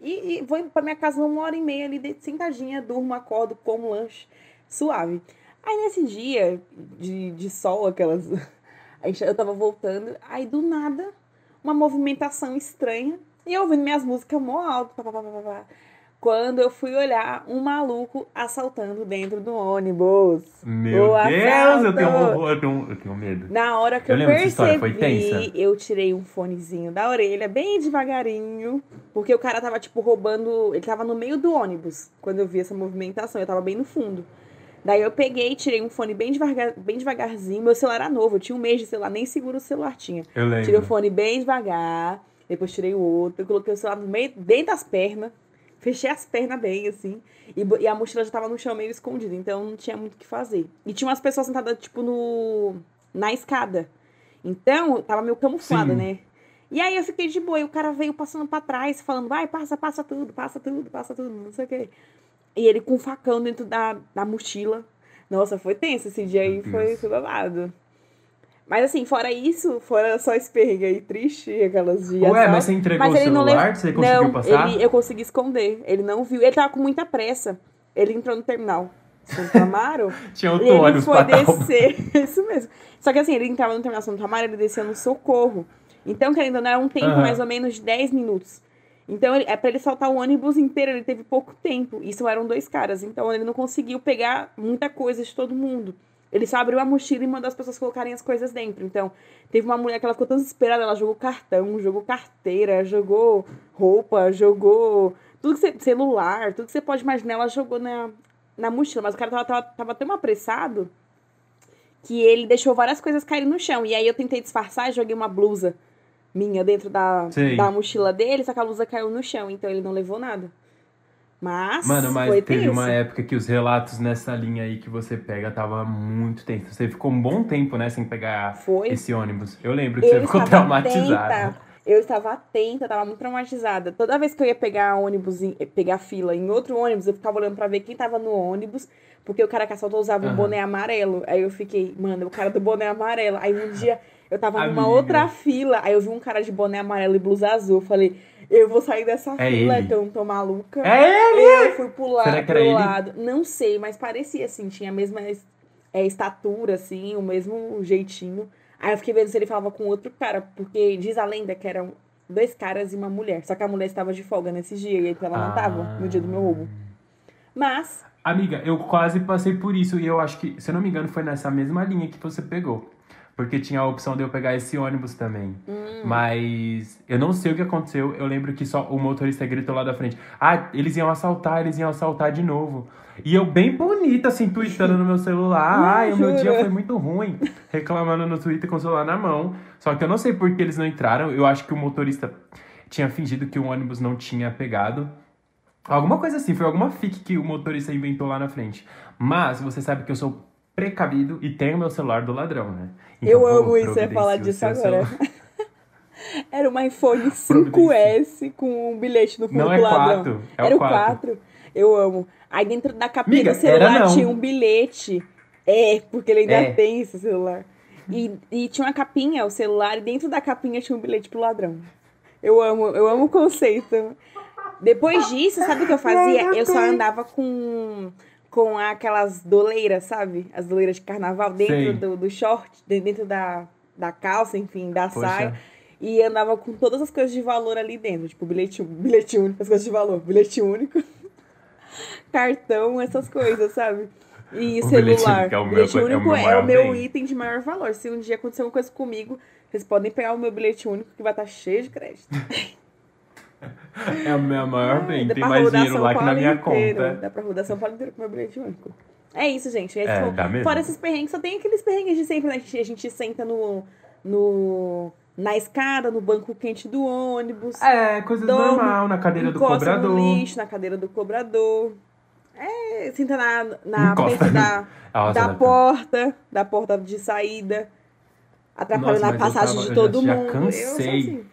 E, e vou pra minha casa numa hora e meia ali, sentadinha, durmo, acordo, como lanche, suave. Aí nesse dia de, de sol, aquelas. Eu tava voltando, aí do nada, uma movimentação estranha. E eu ouvindo minhas músicas mó alto. Pá, pá, pá, pá, pá. Quando eu fui olhar, um maluco assaltando dentro do ônibus. Meu O Deus, eu tenho, eu tenho, eu tenho medo. Na hora que Eu eu, percebi, história, foi tensa. eu tirei um fonezinho da orelha, bem devagarinho, porque o cara tava, tipo, roubando. Ele tava no meio do ônibus, quando eu vi essa movimentação, eu tava bem no fundo. Daí eu peguei, tirei um fone bem, devagar, bem devagarzinho. Meu celular era novo, eu tinha um mês de celular, nem seguro o celular tinha. Eu lembro. Tirei o fone bem devagar, depois tirei o outro, coloquei o celular no meio, dentro das pernas, fechei as pernas bem, assim, e, e a mochila já tava no chão meio escondida, então não tinha muito o que fazer. E tinha umas pessoas sentadas, tipo, no na escada. Então, tava meio camuflada, Sim. né? E aí eu fiquei de boa, e o cara veio passando pra trás, falando, vai, passa, passa tudo, passa tudo, passa tudo, não sei o quê. E ele com um facão dentro da, da mochila. Nossa, foi tenso esse dia aí, foi, foi babado. Mas assim, fora isso, fora só perrengue aí triste, aquelas de Ué, mas você entregou o ele não celular? levou- Você conseguiu não, passar? Ele, eu consegui esconder. Ele não viu. Ele tava com muita pressa. Ele entrou no terminal. Santo Amaro. Tinha e outro ele ônibus foi descer. Isso mesmo. Só que assim, ele entrava no terminal Santo Amaro, ele descia no socorro. Então, querendo ou não, é um tempo Aham. mais ou menos de 10 minutos. Então, ele, é pra ele saltar o ônibus inteiro, ele teve pouco tempo. Isso eram dois caras. Então, ele não conseguiu pegar muita coisa de todo mundo. Ele só abriu a mochila e mandou as pessoas colocarem as coisas dentro. Então, teve uma mulher que ela ficou tão desesperada, ela jogou cartão, jogou carteira, jogou roupa, jogou tudo que você, celular, tudo que você pode imaginar, ela jogou na, na mochila, mas o cara tava, tava, tava tão apressado que ele deixou várias coisas caírem no chão. E aí eu tentei disfarçar e joguei uma blusa minha dentro da, da mochila dele, só que a blusa caiu no chão, então ele não levou nada. Mas, Mano, mas foi teve tenso. uma época que os relatos nessa linha aí que você pega tava muito tenso. Você ficou um bom tempo, né, sem pegar Foi. esse ônibus. Eu lembro que Eu você ficou estava traumatizada. atenta. Eu estava atenta, tava muito traumatizada. Toda vez que eu ia pegar ônibus, em- pegar fila em outro ônibus, eu ficava olhando pra ver quem tava no ônibus, porque o cara que assaltou usava um Aham. boné amarelo. Aí eu fiquei, mano, o cara do boné amarelo. Aí um dia eu tava numa Amiga. outra fila, aí eu vi um cara de boné amarelo e blusa azul. Eu falei, eu vou sair dessa É fila, ele. que eu não tô maluca. É ele! Eu fui pular Será pro ele? lado. Não sei, mas parecia assim, tinha a mesma es- é, estatura, assim, o mesmo jeitinho. Aí eu fiquei vendo se ele falava com outro cara, porque diz a lenda que eram dois caras e uma mulher. Só que a mulher estava de folga nesse dia, e então ela não tava no dia do meu roubo. Mas, Amiga, eu quase passei por isso e eu acho que, se eu não me engano, foi nessa mesma linha que você pegou. Porque tinha a opção de eu pegar esse ônibus também. Hum. Mas eu não sei o que aconteceu. Eu lembro que só o motorista gritou lá da frente. Ah, eles iam assaltar, eles iam assaltar de novo. E eu bem bonita, assim, tweetando no meu celular. Ai, o meu dia foi muito ruim. Reclamando no Twitter com o celular na mão. Só que eu não sei por que eles não entraram. Eu acho que o motorista tinha fingido que o ônibus não tinha pegado. Alguma coisa assim, foi alguma fic que o motorista inventou lá na frente. Mas você sabe que eu sou precavido e tenho meu celular do ladrão, né? Então, eu amo isso, providencio falar disso agora. celular. Era um iPhone 5S com um bilhete no fundo Não, é pro ladrão. quatro, é Era o quatro. 4. Eu amo. Aí dentro da capinha Miga, do celular tinha um bilhete. É, porque ele ainda É. tem esse celular. E, e tinha uma capinha, o celular, e dentro da capinha tinha um bilhete pro ladrão. Eu amo, eu amo o conceito. Depois disso, sabe o que eu fazia? Eu só andava com, com aquelas doleiras, sabe? As doleiras de carnaval dentro do, do short, de- dentro da, da calça, enfim, da Poxa. saia. E andava com todas as coisas de valor ali dentro. Tipo, bilhete, bilhete único, as coisas de valor. Bilhete único, cartão, essas coisas, sabe? E O bilhete celular. único é o meu- bilhete é o único meu é, o meu bem. item de maior valor. Se um dia acontecer alguma coisa comigo, vocês podem pegar o meu bilhete único que vai estar cheio de crédito. É a minha maior bem. Dá Tem pra mais rodar dinheiro São lá que na Paulo minha inteiro. conta. Dá pra rodar São Paulo inteiro com meu bilhete único. É isso, gente. Esse É, foi- dá mesmo. Fora esses perrengues, só tem aqueles perrengues de sempre, né? A gente, a gente senta no, no, na escada, no banco quente do ônibus. É, coisa Dorme, normal, na cadeira do cobrador. no lixo, na cadeira do cobrador. É, senta na, na Encosta frente da, Nossa, da porta, da porta de saída. Atrapalhando a eu passagem tava- de eu todo já- já mundo. Eu sou cansei. assim.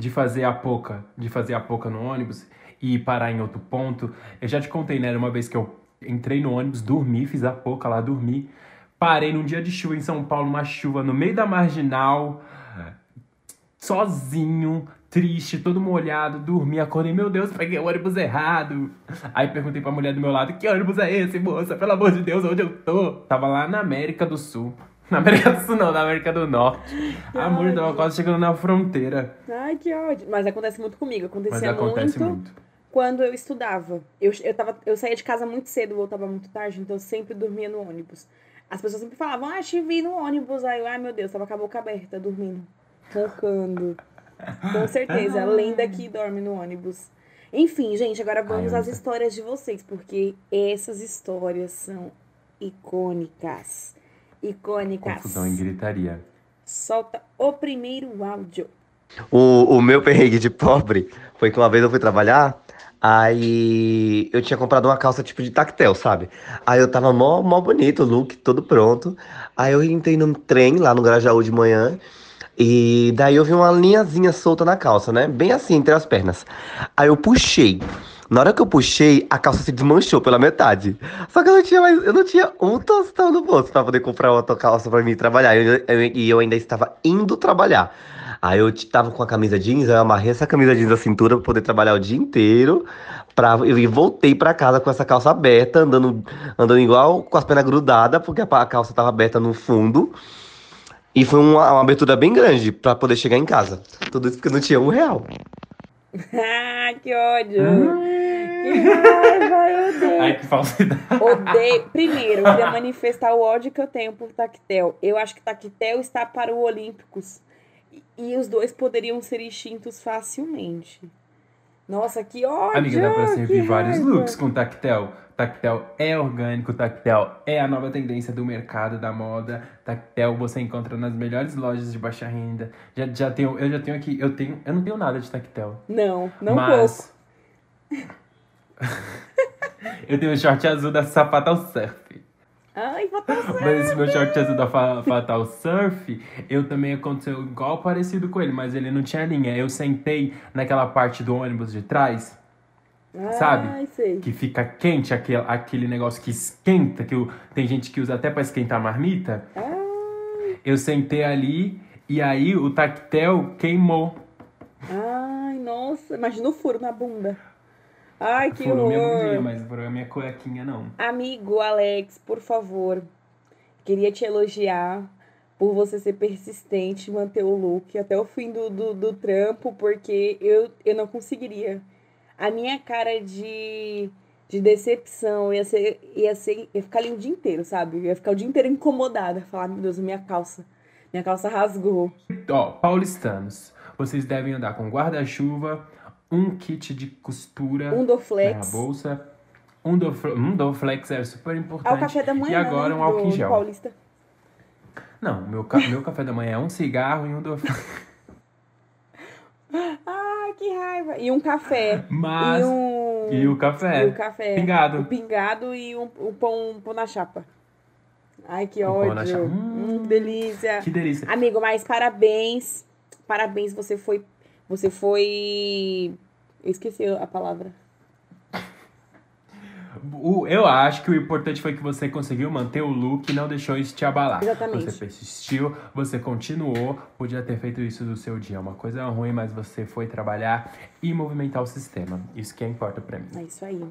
De fazer a poca, de fazer a poca no ônibus e parar em outro ponto. Eu já te contei, né? Uma vez que eu entrei no ônibus, dormi, fiz a poca lá, dormi. Parei num dia de chuva em São Paulo, uma chuva no meio da marginal, sozinho, triste, todo molhado, dormi, acordei, meu Deus, peguei o ônibus errado. Aí perguntei pra mulher do meu lado, que ônibus é esse, moça? Pelo amor de Deus, onde eu tô? Tava lá na América do Sul. Na América do Sul não, na América do Norte. Amor, tava quase chegando na fronteira. Ai, que ódio. Mas acontece muito comigo. Mas Acontecia acontece muito, muito. quando eu estudava. Eu, eu, tava, eu saía de casa muito cedo, voltava muito tarde, então eu sempre dormia no ônibus. As pessoas sempre falavam, ah, te vi no ônibus. Aí eu, ai meu Deus, tava com a boca aberta, dormindo, roncando. Com certeza, a lenda que dorme no ônibus. Enfim, gente, agora vamos às histórias de vocês, porque essas histórias são icônicas. Icônicas. Confusão e gritaria. Solta o primeiro áudio. O, o meu perrengue de pobre foi que uma vez eu fui trabalhar, aí eu tinha comprado uma calça tipo de tactel, sabe? Aí eu tava mó, mó bonito, o look todo pronto. Aí eu entrei no trem lá no Grajaú de manhã. E daí eu vi uma linhazinha solta na calça, né? Bem assim, entre as pernas. Aí eu puxei. Na hora que eu puxei, a calça se desmanchou pela metade. Só que eu não tinha mais, eu não tinha um tostão no bolso pra poder comprar outra calça pra mim trabalhar. E eu, eu- eu ainda estava indo trabalhar. Aí eu tava com a camisa jeans, eu amarrei essa camisa jeans na cintura pra poder trabalhar o dia inteiro. Pra, e voltei pra casa com essa calça aberta, andando, andando igual com as pernas grudadas, porque a, calça tava aberta no fundo. E foi uma, uma abertura bem grande pra poder chegar em casa. Tudo isso porque não tinha um real. Ah, que ódio! Que raiva, eu odeio. Ai, que falsidade. Odeio. Primeiro, eu queria manifestar o ódio que eu tenho por Tactel. Eu acho que Tactel está para o Olímpicos. E- E os dois poderiam ser extintos facilmente. Nossa, que ódio! Amiga, dá pra servir vários looks com tactel. Tactel é orgânico, tactel é a nova tendência do mercado da moda. Tactel você encontra nas melhores lojas de baixa renda. Já, já tenho, eu já tenho aqui, eu tenho, eu não tenho nada de tactel. Não, não mas pouco. eu tenho um short azul da Sapatal Surf. Ai, Fatal Mas esse meu short azul da Fa- Fatal Surf, eu também aconteceu igual parecido com ele, mas ele não tinha linha. Eu sentei naquela parte do ônibus de trás, sabe? Ai, sei. que fica quente, aquele, aquele negócio que esquenta, que o- tem gente que usa até pra esquentar a marmita. Eu sentei ali e aí o tactel queimou. Ai, nossa, imagina o furo na bunda. Ai, que Furou minha horror. bundinha, mas não furou minha cuequinha, não. Amigo Alex, por favor, queria te elogiar por você ser persistente, manter o look até o fim do, do, do trampo, porque eu, eu não conseguiria. A minha cara de, de decepção ia ser, ia ser. ia ficar ali o dia inteiro, sabe? Eu ia ficar o dia inteiro incomodada. Falar, meu Deus, minha calça. Minha calça rasgou. Ó, paulistanos, vocês devem andar com guarda-chuva, um kit de costura Um Dorflex. na bolsa, um, Dorfle- um Dorflex é super Ah, importante. o café da manhã. E agora né, um álcool gel. Paulista. Não, meu, ca- meu café da manhã é um cigarro e um Dorflex. Ai, que raiva. E um café. Mas. E um. E o café. E o café. Pingado. O pingado e um, um pão, um pão na chapa. Ai, que Um pão na ódio. Hum, que delícia. Que delícia. Amigo, mas parabéns. Parabéns, você foi. Você foi. Eu esqueci a palavra. O- eu acho que o importante foi que você conseguiu manter o look e não deixou isso te abalar. Exatamente. Você persistiu, você continuou, podia ter feito isso do seu dia. É uma coisa ruim, mas você foi trabalhar e movimentar o sistema. Isso que importa pra mim. É isso aí.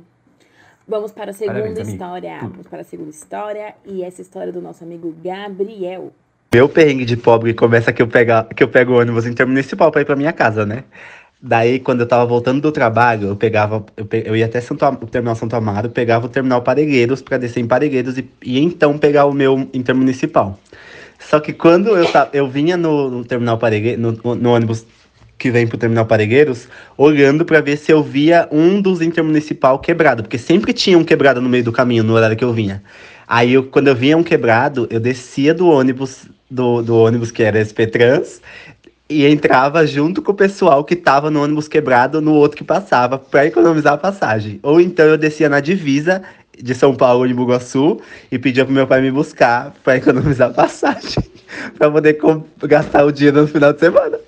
Vamos para a segunda Parabéns, amigo. história. Tudo. Vamos para a segunda história. E essa história do nosso amigo Gabriel. Meu perrengue de pobre começa que eu, pega, que eu pego o ônibus intermunicipal pra ir pra minha casa, né? Daí, quando eu tava voltando do trabalho, eu pegava. Eu, pe- eu ia até Santo, Am- o terminal Santo Amaro, pegava o terminal Parelheiros pra descer em Parelheiros e, e então pegar o meu intermunicipal. Só que quando eu, ta- eu vinha no, no terminal Parelheiros, no, no ônibus que vem pro terminal Parelheiros, olhando pra ver se eu via um dos intermunicipal quebrado, porque sempre tinha um quebrado no meio do caminho, no horário que eu vinha. Aí, eu, quando eu via um quebrado, eu descia do ônibus, do, do ônibus que era SP Trans, e entrava junto com o pessoal que tava no ônibus quebrado no outro que passava, pra economizar a passagem. Ou então eu descia na divisa de São Paulo e Bugaçu e pedia pro meu pai me buscar pra economizar a passagem, pra poder gastar o dia no final de semana.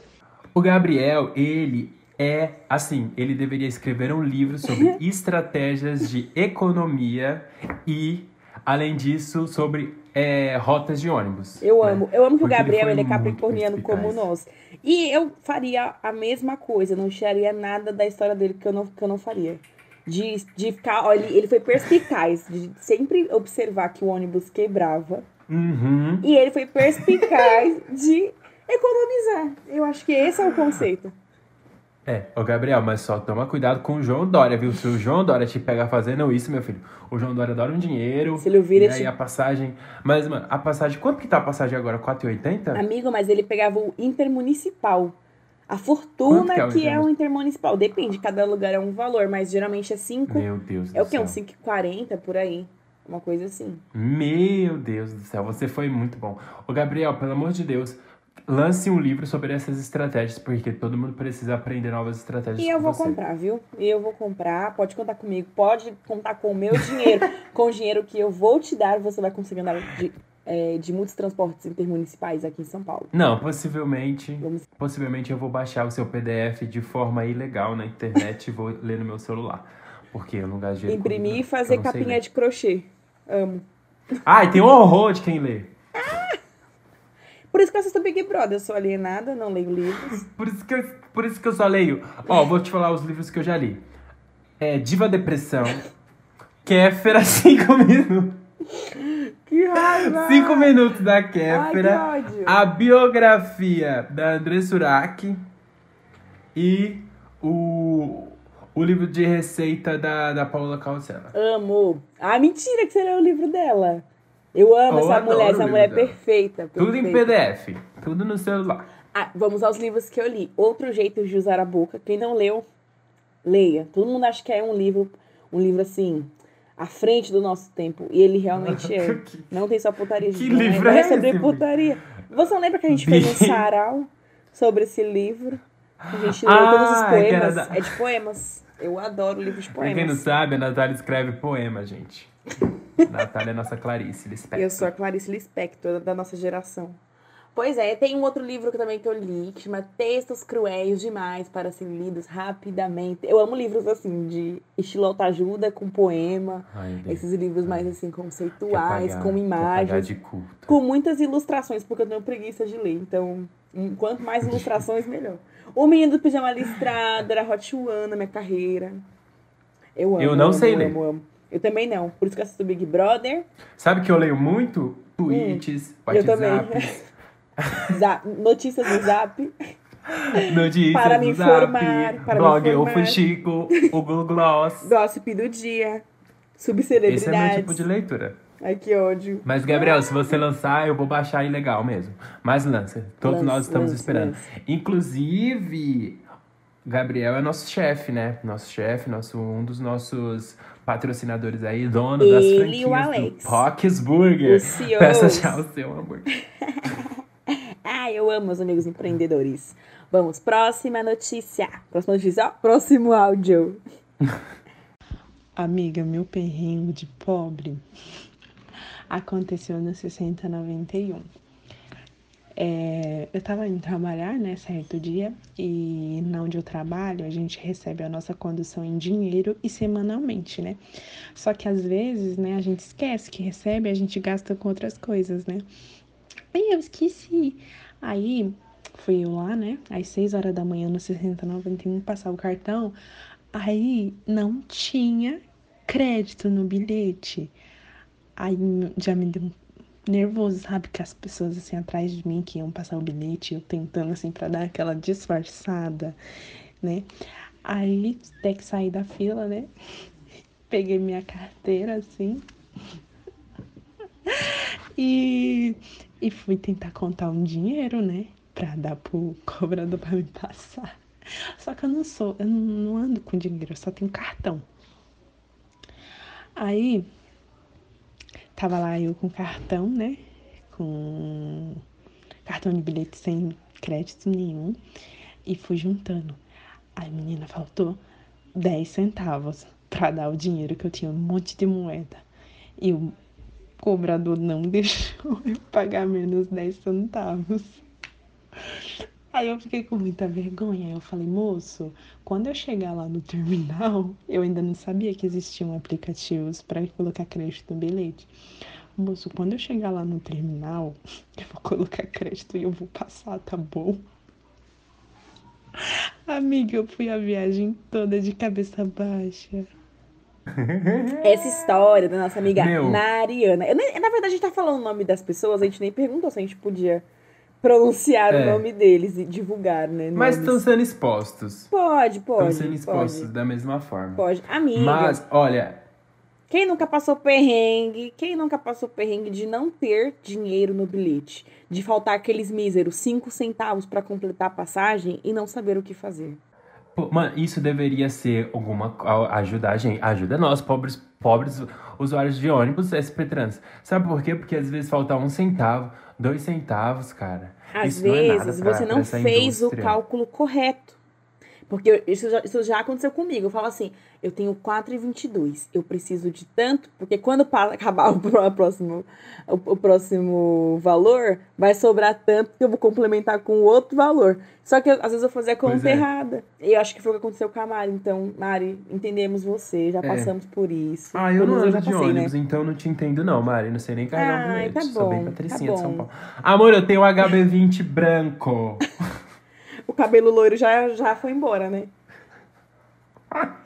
O Gabriel, ele é assim, ele deveria escrever um livro sobre estratégias de economia e, além disso, sobre é, rotas de ônibus. Eu né? amo. Eu amo que o Porque ele Gabriel foi ele é capricorniano como nós. E eu faria a mesma coisa, não tiraria nada da história dele que eu não, que eu não faria. De, de ficar, olha, ele foi perspicaz, de sempre observar que o ônibus quebrava. Uhum. E ele foi perspicaz de economizar. Eu acho que esse é o conceito. É, ô Gabriel, mas só toma cuidado com o João Dória, viu? Se o João Dória te pegar fazendo isso, meu filho, o João Dória adora um dinheiro. Se ele ouvir, e aí te- a passagem. Mas, mano, a passagem. Quanto que tá a passagem agora? 4,80? Amigo, mas ele pegava o intermunicipal. A fortuna que que é é, o o intermunicipal. Depende, cada lugar é um valor, mas geralmente é 5. Meu Deus do É o quê? céu. Uns 5,40 por aí. Uma coisa assim. Meu Deus do céu, você foi muito bom. Ô Gabriel, pelo amor de Deus, lance um livro sobre essas estratégias, porque todo mundo precisa aprender novas estratégias. E eu vou você. comprar, viu? Eu vou comprar. Pode contar comigo. Pode contar com o meu dinheiro. com o dinheiro que eu vou te dar, você vai conseguir andar de, é, de muitos transportes intermunicipais aqui em São Paulo. Não, possivelmente. Vamos- Possivelmente eu vou baixar o seu PDF de forma ilegal na internet e vou ler no meu celular. Porque eu não gasto dinheiro. Imprimir e fazer capinha de crochê. Amo. Ai, tem um horror de quem lê. Por isso que eu assisto Big Brother. Eu sou alienada, não leio livros. Por isso que eu, por isso que eu só leio. Ó, vou te falar os livros que eu já li. É Diva Depressão. Kéfera, 5 minutos. Que raiva! 5 minutos da Ai, que Kéfera. ódio. a biografia da André Surak. E o, o livro de receita da, da Paula Calcela. Amo. Ah, mentira que você leu o livro dela. Eu amo Eu essa mulher. Essa mulher é dela. perfeita, Tudo em perfeita. PDF. Tudo no celular. Ah, vamos aos livros que eu li. Outro jeito de usar a boca. Quem não leu, Leia. Todo mundo acha que é um livro, um livro assim, à frente do nosso tempo. E ele realmente é. Não tem só putaria. Que não livro não é sobre putaria. Você não lembra que a gente fez um sarau sobre esse livro? A gente leu todos os Ah, poemas. da- É de poemas. Eu adoro livros de Pra quem não poemas. sabe, a Natália escreve poema, gente. Natália é nossa Clarice Lispector. Eu sou a Clarice Lispector, da nossa geração. Pois é, tem um outro livro que também que eu li, que chama Textos Cruéis Demais para Serem Lidos Rapidamente. Eu amo livros assim, de estilo autoajuda, com poema. Ai. Esses livros mais assim, conceituais, pagar- com imagens. de culto. Com muitas ilustrações, porque eu tenho preguiça de ler. Então, quanto mais ilustrações, melhor. O Menino do Pijama Listrado era Hot One na minha carreira. Eu amo. Eu não amo, sei amo, ler. Amo, amo. Eu também não. Por isso que eu assisto Big Brother. Sabe que eu leio muito? Tweets, Hum, eu também. WhatsApp, Za- Notícias do Zap. notícias Para me do Zap, informar, para me blog Eu informar. Fui Chico, o Google Gloss. Gossip do dia. Esse é meu Subcelebridades. tipo de leitura. Ai, que ódio. Mas, Gabriel, se você lançar, eu vou baixar ilegal mesmo. Mas lança. Todos Lança, nós estamos lança, esperando. lança. Inclusive, Gabriel é nosso chefe, né? Nosso chefe, nosso, um dos nossos patrocinadores aí, dono das Ele franquias e o Alex. do Pock's Burger. Os. Peça já o seu hambúrguer. Ah, eu amo meus amigos empreendedores. Vamos, próxima notícia. Próxima notícia, ó. Próximo áudio. Amiga, meu perrengue de pobre aconteceu no 6091. É, eu tava indo trabalhar, né, certo dia, e na onde eu trabalho, a gente recebe a nossa condução em dinheiro e semanalmente, né? Só que às vezes, né, a gente esquece que recebe, a gente gasta com outras coisas, né? Aí eu esqueci. Aí fui eu lá, né, às 6 horas da manhã no 6091 passar o cartão. Aí não tinha crédito no bilhete. Aí já me deu um nervoso, sabe? Que as pessoas assim atrás de mim que iam passar o bilhete, eu tentando assim pra dar aquela disfarçada, né? Aí até que saí da fila, né? Peguei minha carteira assim. E, e fui tentar contar um dinheiro, né? Pra dar pro cobrador pra me passar. Só que eu não sou, eu não ando com dinheiro, eu só tenho cartão. Aí, tava lá eu com cartão, né? Com cartão de bilhete sem crédito nenhum. E fui juntando. Aí, menina, faltou 10 centavos pra dar o dinheiro que eu tinha, um monte de moeda. E o cobrador não deixou eu pagar menos 10 centavos. Aí eu fiquei com muita vergonha. Aí eu falei, moço, quando eu chegar lá no terminal, eu ainda não sabia que existiam aplicativos para colocar crédito no bilhete. Moço, quando eu chegar lá no terminal, eu vou colocar crédito e eu vou passar, tá bom? Amiga, eu fui a viagem toda de cabeça baixa. Essa história da nossa amiga Meu. Mariana. Eu nem- na verdade, a gente tá falando o nome das pessoas, a gente nem perguntou se a gente podia pronunciar É. o nome deles e divulgar, né? Mas nomes. estão sendo expostos. Pode, Estão pode. sendo expostos Pode. da mesma forma. Pode. Amiga. Mas, olha, Quem nunca passou perrengue? Quem nunca passou perrengue de não ter dinheiro no bilhete? De faltar aqueles míseros 5 centavos pra completar a passagem e não saber o que fazer? Mano, isso deveria ser alguma ajudar a gente, ajuda nós, pobres, pobres usuários de ônibus SP Trans. Sabe por quê? Porque às vezes falta um centavo, dois centavos, cara. Às isso não é nada vezes você não fez o indústria. cálculo correto. Porque isso já, isso já aconteceu comigo. Eu falo assim, eu tenho 4,22. Eu preciso de tanto, porque quando acabar o, pró- próximo, o, próximo valor, vai sobrar tanto que eu vou complementar com outro valor. Só que às vezes eu fazia a conta é. errada. E eu acho que foi o que aconteceu com a Mari. Então, Mari, entendemos você, já É. passamos por isso. Ah, eu não ando de passei, né? ônibus, então não te entendo não, Mari. Não sei nem carregar um Ai, bilhete. tá Sou bem bom, patricinha tá de São bom. Paulo. Amor, eu tenho um HB20 branco. O cabelo loiro já, já foi embora, né?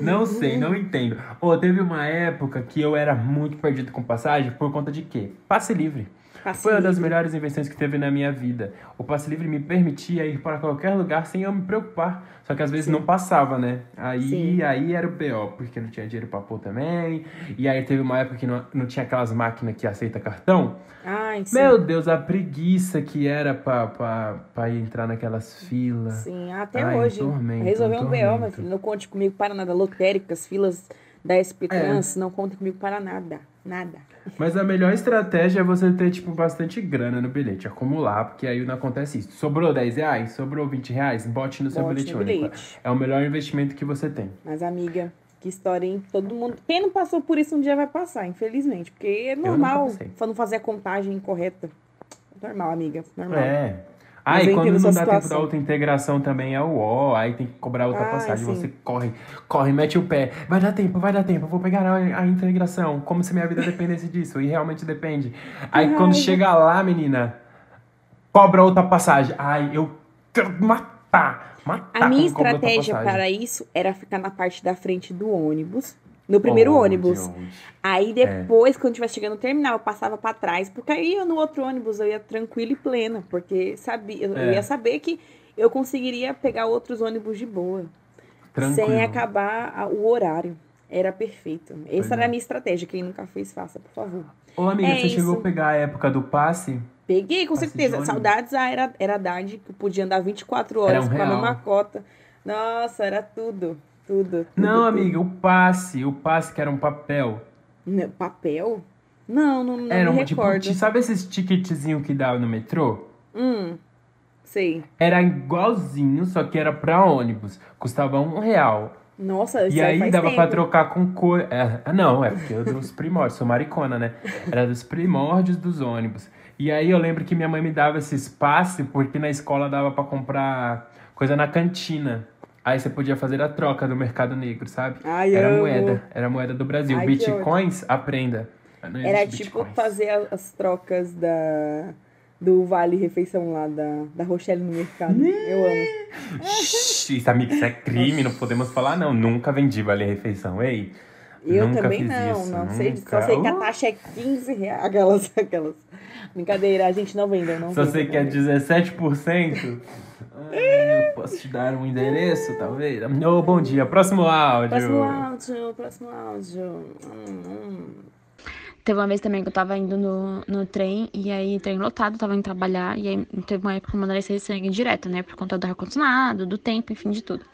Não sei, não entendo. Ô, teve uma época que eu era muito perdido com passagem por conta de quê? Passe livre. Passe Foi uma das melhores invenções que teve na minha vida. O passe livre me permitia ir para qualquer lugar sem eu me preocupar. Só que às vezes Sim. não passava, né? Aí, Sim. aí era o BO, porque não tinha dinheiro pra pôr também. E aí teve uma época que não, não tinha aquelas máquinas que aceita cartão. Ai, sim. Meu Deus, a preguiça que era pra, pra, pra entrar naquelas filas. Sim, até Ai, um hoje. tormento, Resolveu um um BO, filho. Não conte comigo para nada. Lotéricas, filas da SP É. Trans, não conte comigo para nada. Nada. Mas a melhor estratégia é você ter, tipo, bastante grana no bilhete, acumular, porque aí não acontece isso. Sobrou 10 reais? Sobrou 20 reais? Bote no seu Bote bilhete no único. bilhete. É o melhor investimento que você tem. Mas, amiga, que história, hein? Todo mundo. Quem não passou por isso um dia vai passar, infelizmente. Porque é normal não fazer a contagem incorreta. Normal, amiga. Normal. É. Mas Aí eu quando não dá tempo da situação. outra integração também é o ó, aí tem que cobrar outra Ah, passagem, sim. você corre, corre, mete o pé, vai dar tempo, vai dar tempo, vou pegar a, a integração, como se minha vida dependesse disso, e realmente depende. Aí Ai, quando chega lá, menina, cobra outra passagem, ai, eu quero matar, matar A minha estratégia para isso era ficar na parte da frente do ônibus. No primeiro Onde, ônibus. Aí depois, quando tivesse chegando no terminal, eu passava pra trás. Porque aí eu, no outro ônibus eu ia tranquila e plena. Porque sabia, eu, eu É. ia saber que eu conseguiria pegar outros ônibus de boa. Tranquilo. Sem acabar a- o horário. Era perfeito. Pois Essa era é. a minha estratégia. Quem nunca fez, faça, por favor. Ô amiga, É você chegou isso. a pegar a época do passe? Peguei, com Passe certeza. Saudades ah, era, era Haddad, que eu podia andar 24 horas um com a real. mesma cota. Nossa, era tudo. Tudo. tudo, Não, tudo. amiga, o passe, o passe que era um papel. Papel? Não, não, não Era me um tipo, recordo. ti- sabe esses ticketzinho que dá no metrô? Hum, sei. Era igualzinho, só que era pra ônibus. Custava um real. Nossa, isso E aí dava tempo. pra trocar com cor. É, ah, não, é porque eu dos primórdios, sou maricona, né? Era dos primórdios dos ônibus. E aí eu lembro que minha mãe me dava esse espaço porque na escola dava pra comprar coisa na cantina. Aí você podia fazer a troca do mercado negro, sabe? Ai, era amo. moeda, era moeda do Brasil. Ai, que Bitcoins, aprenda. Era tipo Bitcoins. fazer as trocas da, do Vale Refeição lá da, da Rochelle no mercado. Eu amo. Isso, amiga, isso é crime, não podemos falar, não. Nunca vendi Vale Refeição, ei. Eu nunca também não, isso, não sei. Só nunca. sei que a Uh, taxa é 15 reais. Aquelas, aquelas. Brincadeira, a gente não vende, não Se vende, você não quer vende. 17%, ah, eu posso te dar um endereço, talvez? Ô, bom dia. Próximo áudio. Próximo áudio, próximo áudio. Hum, hum. Teve uma vez também que eu tava indo no, no trem, e aí, trem lotado, tava indo trabalhar, e aí teve uma época que eu mandei sair sangue direto, né? Por conta do ar-condicionado, do tempo, enfim, de tudo.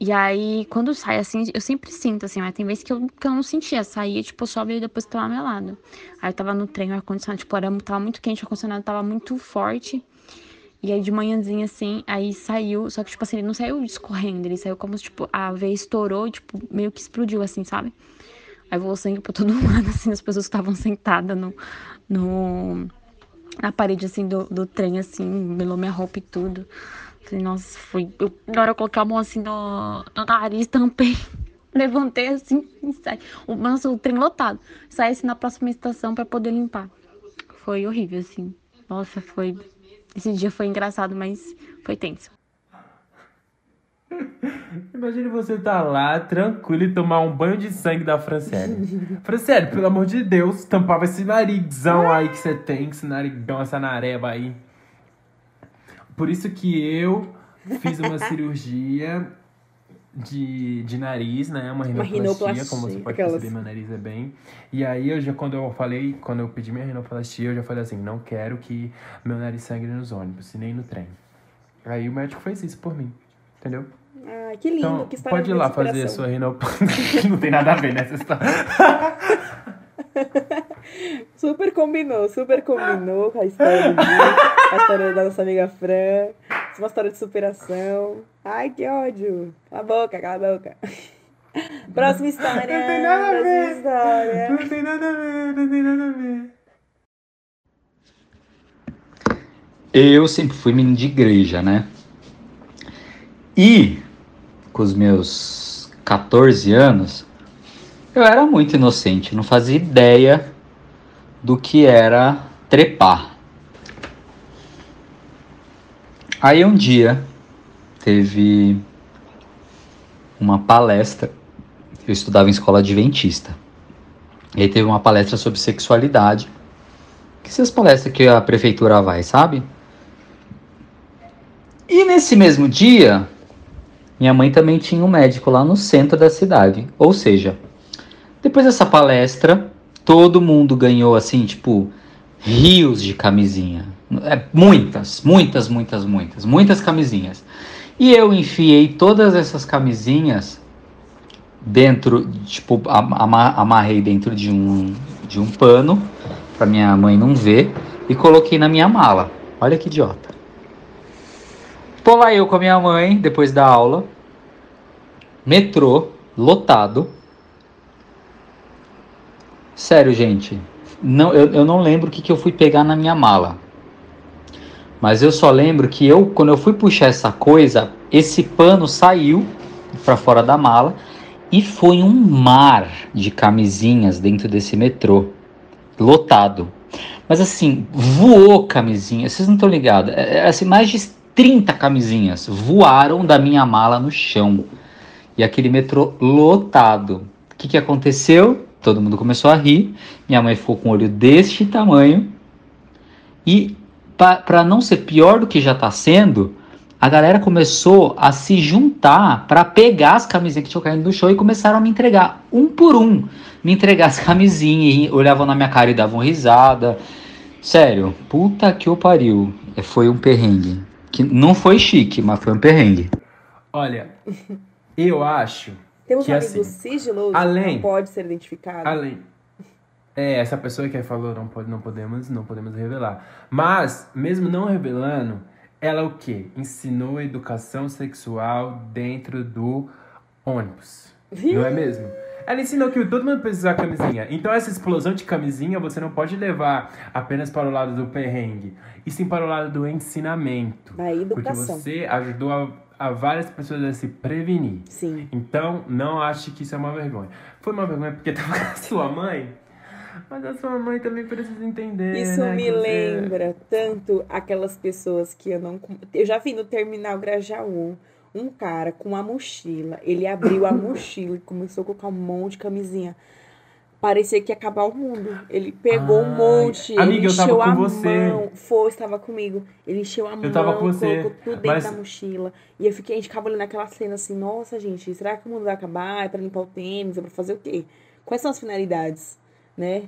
E aí, quando sai assim, eu sempre sinto, assim, mas tem vezes que eu, que eu não sentia. Saía, tipo, só veio depois que tava melado. Aí eu tava no trem, o ar-condicionado, tipo, era, tava muito quente, o ar-condicionado tava muito forte. E aí, de manhãzinha, assim, aí saiu, só que, tipo assim, ele não saiu escorrendo, ele saiu como se, tipo, a veia estourou tipo, meio que explodiu, assim, sabe? Aí voou sangue pra todo lado, assim, as pessoas estavam sentadas no, no, na parede, assim, do, do trem, assim, melou minha roupa e tudo. Falei, nossa, foi. Eu, na hora eu coloquei a mão assim no, no nariz, tampei. Levantei assim e saí. O, nossa, o trem lotado. Saí assim na próxima estação pra poder limpar. Foi horrível, assim. Nossa, foi. Esse dia foi engraçado, mas foi tenso. Imagine você tá lá, tranquilo, e tomar um banho de sangue da Franciele. Franciele, pelo amor de Deus, tampava esse narizão aí que você tem, esse narigão, essa nareba aí. Por isso que eu fiz uma cirurgia de, de nariz, né? Uma Uma rinoplastia, como você rinoplastia, pode aquelas. perceber, meu nariz é bem. E aí, eu já, quando eu falei, quando eu pedi minha rinoplastia, eu já falei assim, não quero que meu nariz sangre nos ônibus nem no trem. Aí o médico fez isso por mim, entendeu? Ai, que lindo, Então, que história pode ir lá fazer a sua rinoplastia. não tem nada a ver nessa história. Super combinou, super combinou com a história do a história da nossa amiga Fran. É uma história de superação. Ai, que ódio. Cala a boca, cala a boca. Próxima história. Não tem nada a próxima ver. história. Não tem nada a ver, não tem nada a ver. Eu sempre fui menino de igreja, né? E com os meus 14 anos, eu era muito inocente, não fazia ideia do que era trepar. Aí um dia teve uma palestra. Eu estudava em escola adventista. E aí teve uma palestra sobre sexualidade. Que essas palestras que a prefeitura vai, sabe? E nesse mesmo dia, minha mãe também tinha um médico lá no centro da cidade. Ou seja, depois dessa palestra, todo mundo ganhou assim, tipo, rios de camisinha. É, muitas, muitas, muitas, muitas, muitas camisinhas. E eu enfiei todas essas camisinhas dentro, tipo, amarrei dentro de um, de um pano para minha mãe não ver e coloquei na minha mala. Olha que idiota. Tô lá eu com a minha mãe depois da aula, metrô lotado. Sério, gente, não, eu, eu não lembro o que, que eu fui pegar na minha mala. Mas eu só lembro que eu, quando eu fui puxar essa coisa, esse pano saiu para fora da mala e foi um mar de camisinhas dentro desse metrô, lotado. Mas assim, voou camisinha, vocês não estão ligados? É, é, assim, mais de 30 camisinhas voaram da minha mala no chão. E aquele metrô lotado. O que, que aconteceu? Todo mundo começou a rir. Minha mãe ficou com o olho deste tamanho. E para não ser pior do que já está sendo, a galera começou a se juntar para pegar as camisinhas que tinham caído no chão e começaram a me entregar, um por um, me entregar as camisinhas, olhavam na minha cara e davam risada. Sério, puta que o pariu. É, foi um perrengue. Que não foi chique, mas foi um perrengue. Olha, eu acho. Temos que, um amigo assim, sigiloso além, que não pode ser identificado. Além. É, essa pessoa que falou não, pode, não podemos, não podemos revelar. Mas, mesmo não revelando, ela o quê? Ensinou educação sexual dentro do ônibus. não é mesmo? Ela ensinou que todo mundo precisa usar camisinha. Então essa explosão de camisinha você não pode levar apenas para o lado do perrengue, e sim para o lado do ensinamento. Da educação. Porque você ajudou a, a várias pessoas a se prevenir. Sim. Então não ache que isso é uma vergonha. Foi uma vergonha porque tava com a sua mãe. Mas a sua mãe também precisa entender. Isso né, me você- lembra tanto aquelas pessoas que andam com. Eu já vi no terminal Grajaú um cara com uma mochila. Ele abriu a mochila e começou a colocar um monte de camisinha. Parecia que ia acabar o mundo. Ele pegou um monte, amiga, ele eu tava encheu com a você. mão. Foi, estava comigo. Ele encheu a mão, tava com você, colocou tudo dentro mas- da mochila. E eu fiquei, a gente ficava olhando aquela cena assim, nossa, gente, será que o mundo vai acabar? É pra limpar o tênis? É pra fazer o quê? Quais são as finalidades, né?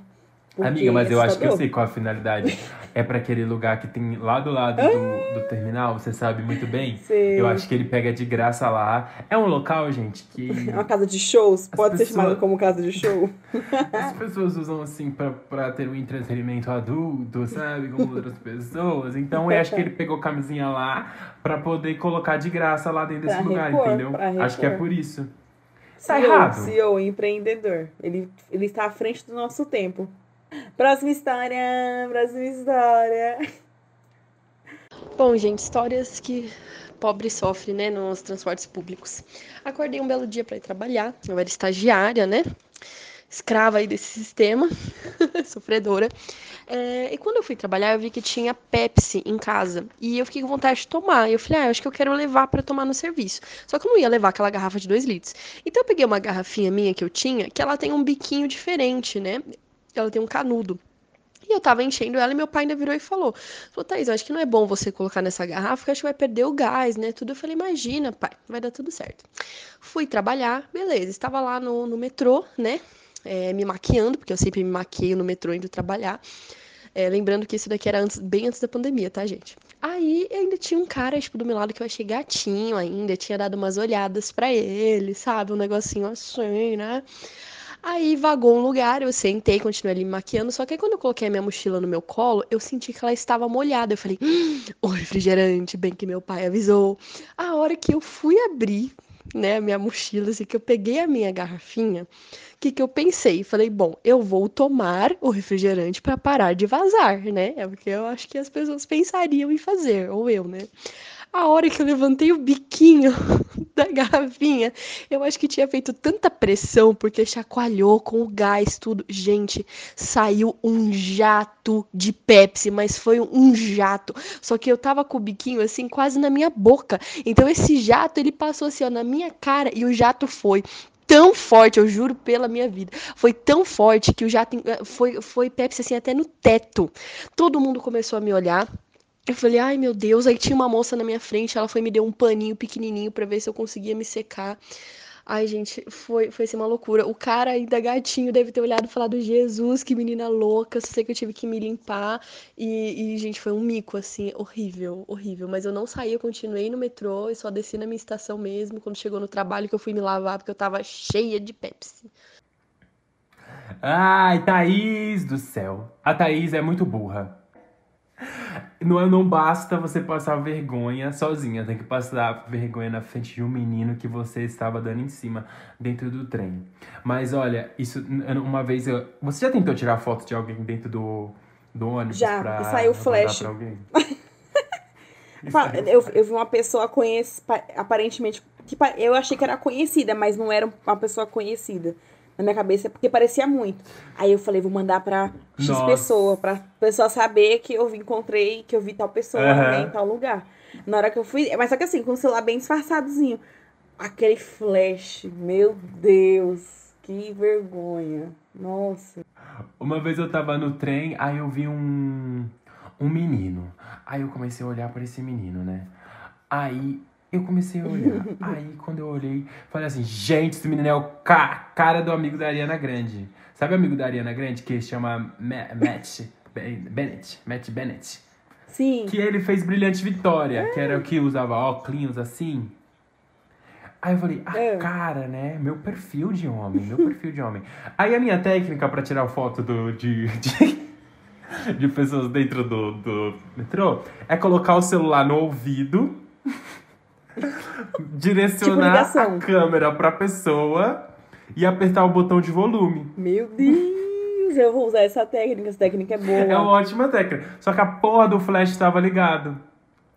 Porque Amiga, mas eu acho que eu sei qual a finalidade. É pra aquele lugar que tem lá do lado do, do terminal, você sabe muito bem. Sei. Eu acho que ele pega de graça lá. É um local, gente, que É uma casa de shows? Pode ser pessoas- chamado como casa de show? as pessoas usam assim pra, pra ter um entretenimento adulto, sabe? Com outras pessoas. Então eu acho que ele pegou camisinha lá pra poder colocar de graça lá dentro desse Pra lugar, repor, entendeu? pra Acho que é por isso. Tá CEO. CEO, empreendedor. Ele, ele está à frente do nosso tempo. Próxima história, próxima história. Bom, gente, histórias que pobre sofre, né, nos transportes públicos. Acordei um belo dia para ir trabalhar, eu era estagiária, né, escrava aí desse sistema, sofredora. É, e quando eu fui trabalhar, eu vi que tinha Pepsi em casa e eu fiquei com vontade de tomar. E eu falei, ah, eu acho que eu quero levar para tomar no serviço. Só que eu não ia levar aquela garrafa de 2 litros. Então eu peguei uma garrafinha minha que eu tinha, que ela tem um biquinho diferente, né? Ela tem um canudo. E eu tava enchendo ela e meu pai ainda virou e falou: Falou, Thaís, eu acho que não é bom você colocar nessa garrafa, porque acho que vai perder o gás, né? Tudo. Eu falei, imagina, pai, vai dar tudo certo. Fui trabalhar, beleza. Estava lá no, no metrô, né? é, me maquiando, porque eu sempre me maqueio no metrô indo trabalhar. É, lembrando que isso daqui era antes, bem antes da pandemia, tá, gente? Aí ainda tinha um cara, tipo, do meu lado que eu achei gatinho ainda, tinha dado umas olhadas pra ele, sabe? Um negocinho assim, né? Aí vagou um lugar, eu sentei, continuei ali me maquiando, só que aí quando eu coloquei a minha mochila no meu colo, eu senti que ela estava molhada. Eu falei, hum, o refrigerante, bem que meu pai avisou. A hora que eu fui abrir, né, a minha mochila, assim, que eu peguei a minha garrafinha, o que que eu pensei? Falei, bom, eu vou tomar o refrigerante para parar de vazar, né? É o que eu acho que as pessoas pensariam em fazer, ou eu, né? A hora que eu levantei o biquinho da garrafinha, eu acho que tinha feito tanta pressão, porque chacoalhou com o gás, tudo. Gente, saiu um jato de Pepsi, mas foi um jato. Só que eu tava com o biquinho assim, quase na minha boca. Então esse jato, ele passou assim, ó, na minha cara e o jato foi tão forte, eu juro pela minha vida. Foi tão forte que o jato foi, foi Pepsi assim até no teto. Todo mundo começou a me olhar. Eu falei, ai meu Deus, aí tinha uma moça na minha frente, ela foi me deu um paninho pequenininho para ver se eu conseguia me secar. Ai, gente, foi, foi assim uma loucura. O cara ainda gatinho deve ter olhado e falado, Jesus, que menina louca, só sei que eu tive que me limpar. E, e, gente, foi um mico, assim, horrível, horrível. Mas eu não saí, eu continuei no metrô e só desci na minha estação mesmo. Quando chegou no trabalho que eu fui me lavar, porque eu tava cheia de Pepsi. Ai, Thaís do céu. A Thaís é muito burra. Não, não basta você passar vergonha sozinha, tem que passar vergonha na frente de um menino que você estava dando em cima dentro do trem. Mas olha, isso uma vez eu. Você já tentou tirar foto de alguém dentro do, do ônibus? Já, pra, e saiu flash. eu, eu vi uma pessoa conhece, aparentemente, que eu achei que era conhecida, mas não era uma pessoa conhecida na minha cabeça porque parecia muito. Aí eu falei, vou mandar pra X Nossa. pessoa, pra pessoa saber que eu encontrei, que eu vi tal pessoa uhum. em tal lugar. Na hora que eu fui. Mas só que assim, com o celular bem disfarçadozinho. Aquele flash, meu Deus, que vergonha. Nossa. Uma vez eu tava no trem, aí eu vi um, um menino. Aí eu comecei a olhar para esse menino, né? Aí eu comecei a olhar. Aí, quando eu olhei, falei assim: gente, esse menino é o ca cara do amigo da Ariana Grande. Sabe o amigo da Ariana Grande que se chama Matt Bennett? Matt Bennett. Sim. Que ele fez Brilhante Vitória, é. que era o que usava óculos assim. Aí eu falei, ah, é. cara, né? Meu perfil de homem, meu perfil de homem. Aí a minha técnica para tirar foto do, de, de, de pessoas dentro do, do metrô é colocar o celular no ouvido direcionar tipo a câmera pra pessoa e apertar o botão de volume. Meu Deus, eu vou usar essa técnica, essa técnica é boa. É uma ótima técnica. Só que a porra do flash estava ligado.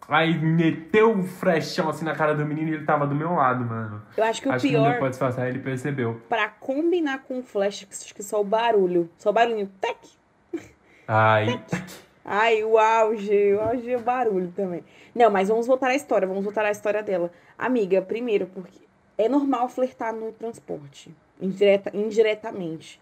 Aí meteu o flashão assim na cara do menino e ele tava do meu lado, mano. Eu acho que o acho pior. Que depois disfarçar, ele percebeu. Pra combinar com o flash, acho que só o barulho. Só o barulhinho. Tec! Ai. Tec. Ai, o auge. O auge é o barulho também. Não, mas vamos voltar à história, vamos voltar à história dela. Amiga, primeiro, porque é normal flertar no transporte, indireta, indiretamente.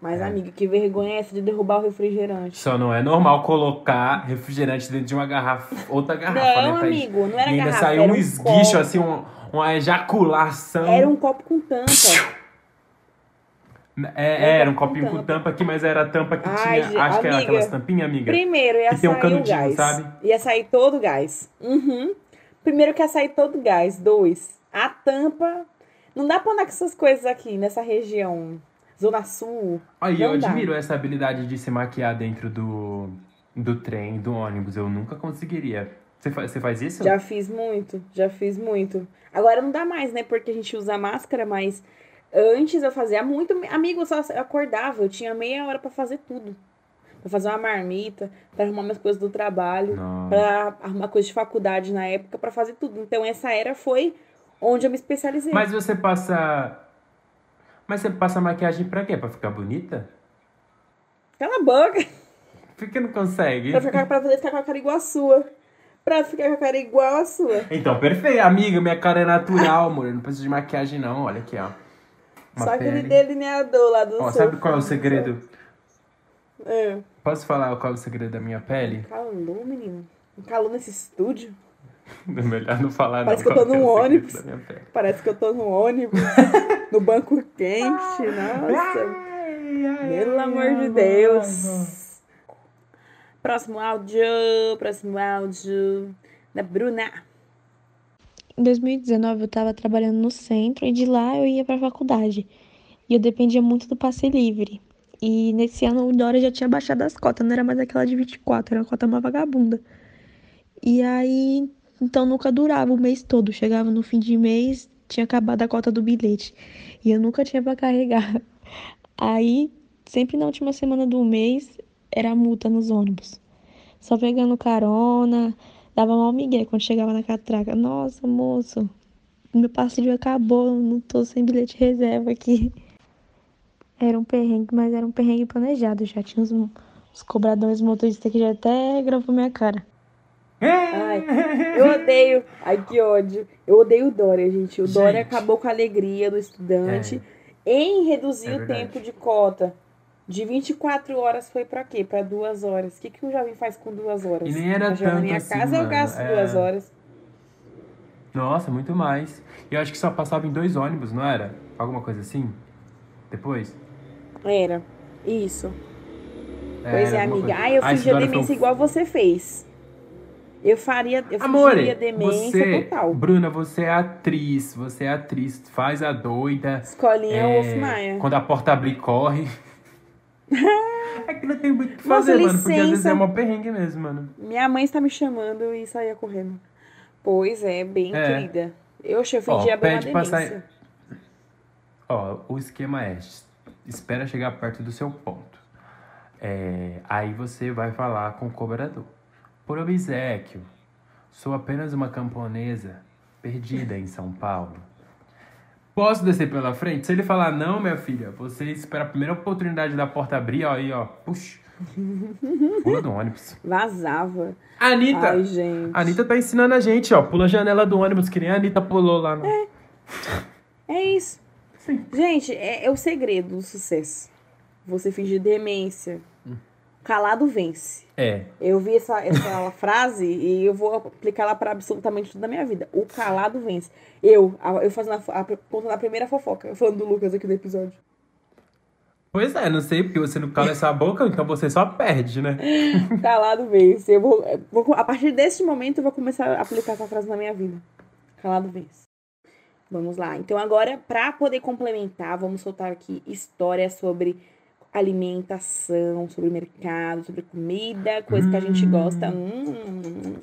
Mas, é. amiga, que vergonha é essa de derrubar o refrigerante? Só não é normal colocar refrigerante dentro de uma garrafa, outra garrafa, não, né, amigo, não era e ainda garrafa, saiu um, um esguicho, copo. assim, um, uma ejaculação. Era um copo com tampa. É, era um copinho com tampa aqui, mas era a tampa que Ai, tinha. Acho que era aquelas tampinhas, amiga. Primeiro ia que sair tem um canudinho, o gás. sabe? Ia sair todo o gás. Uhum. Primeiro que ia sair todo o gás. Dois, a tampa. Não dá pra andar com essas coisas aqui nessa região. Zona Sul. Aí eu dá. admiro essa habilidade de se maquiar dentro do, do trem, do ônibus. Eu nunca conseguiria. Você faz, você faz isso? Já fiz muito, já fiz muito. Agora não dá mais, né? Porque a gente usa máscara, mas antes eu fazia muito. Amigo, eu só acordava, eu tinha meia hora pra fazer tudo. Pra fazer uma marmita, pra arrumar minhas coisas do trabalho, pra arrumar coisas de faculdade na época, pra fazer tudo. Então essa era foi onde eu me especializei. Mas você passa. Mas você passa maquiagem pra quê? Pra ficar bonita? Cala a boca! Por que não consegue? Pra, ficar, pra poder ficar com a cara igual a sua. Pra ficar com a cara igual a sua. Então, perfeito, amiga. Minha cara é natural, amor. Eu não preciso de maquiagem, não. Olha aqui, ó. Só aquele delineador lá do seu sabe qual é o fundo. segredo? É. Posso falar qual é o segredo da minha pele? Calor, menino. Um calor nesse estúdio. Melhor não falar, Parece não. que eu tô é num ônibus. Parece que eu tô no ônibus. no banco quente. Nossa. Pelo amor de Deus. Próximo áudio. Próximo áudio. Da Bruna. Em 2019 eu estava trabalhando no centro e de lá eu ia para a faculdade. E eu dependia muito do passe livre. E nesse ano o Dória já tinha baixado as cotas, não era mais aquela de 24, era uma cota uma vagabunda. E aí, então nunca durava o mês todo. Chegava no fim de mês, tinha acabado a cota do bilhete. E eu nunca tinha para carregar. Aí, sempre na última semana do mês, era multa nos ônibus. Só pegando carona, dava mal migué quando chegava na catraca. Nossa, moço, meu passeio acabou, não tô sem bilhete de reserva aqui. Era um perrengue, mas era um perrengue planejado. Já tinha uns, uns cobradores motoristas que já até gravou minha cara. Ai, eu odeio. Ai, que ódio. Eu odeio o Dória, gente. O Dória Gente. acabou com a alegria do estudante em reduzir É o tempo de cota. De 24 horas foi pra quê? Pra duas horas. O que, que o jovem faz com duas horas? E nem era chegar na tanto minha assim, casa eu mano. gasto É. duas horas. Nossa, muito mais. E eu acho que só passava em dois ônibus, não era? Alguma coisa assim? Depois? Era. Isso. Pois Era é, amiga. coisa. Ah, eu Ah, esse fingi a foi demência um- igual você fez. Eu faria. Eu Amore, fingiria demência você, total. Bruna, você é atriz, você é atriz, faz a doida. Escolinha é, Wolf Maia. Quando a porta abrir, corre. É que não tem muito o que Nossa, fazer, mano, porque às vezes é uma perrengue mesmo, mano. Minha mãe está me chamando e saía correndo. Pois é, bem É. querida. Eu, fingia bem uma pede demência. sair. Ó, o esquema é: espera chegar perto do seu ponto. É, aí você vai falar com o cobrador. Por obsequio, sou apenas uma camponesa perdida em São Paulo. Posso descer pela frente? Se ele falar não, minha filha, você espera a primeira oportunidade da porta abrir, ó, aí, ó, puxa, pula do ônibus. Vazava. Anitta, Ai, gente. Anitta tá ensinando a gente, ó, pula a janela do ônibus, que nem a Anitta pulou lá no... É isso. Gente, é, é o segredo do sucesso. Você fingir demência. Calado vence. É. Eu vi essa, essa frase e eu vou aplicar ela para absolutamente tudo da minha vida. O calado vence. Eu, eu fazendo a, a, contando a primeira fofoca. Falando do Lucas aqui do episódio. Pois é, não sei, porque você não cala essa boca, então você só perde, né? Calado vence. Eu vou, vou- a partir desse momento eu vou começar a aplicar essa frase na minha vida. Calado vence. Vamos lá. Então agora, para poder complementar, vamos soltar aqui histórias sobre alimentação, sobre mercado, sobre comida, coisa que a gente gosta. Hum,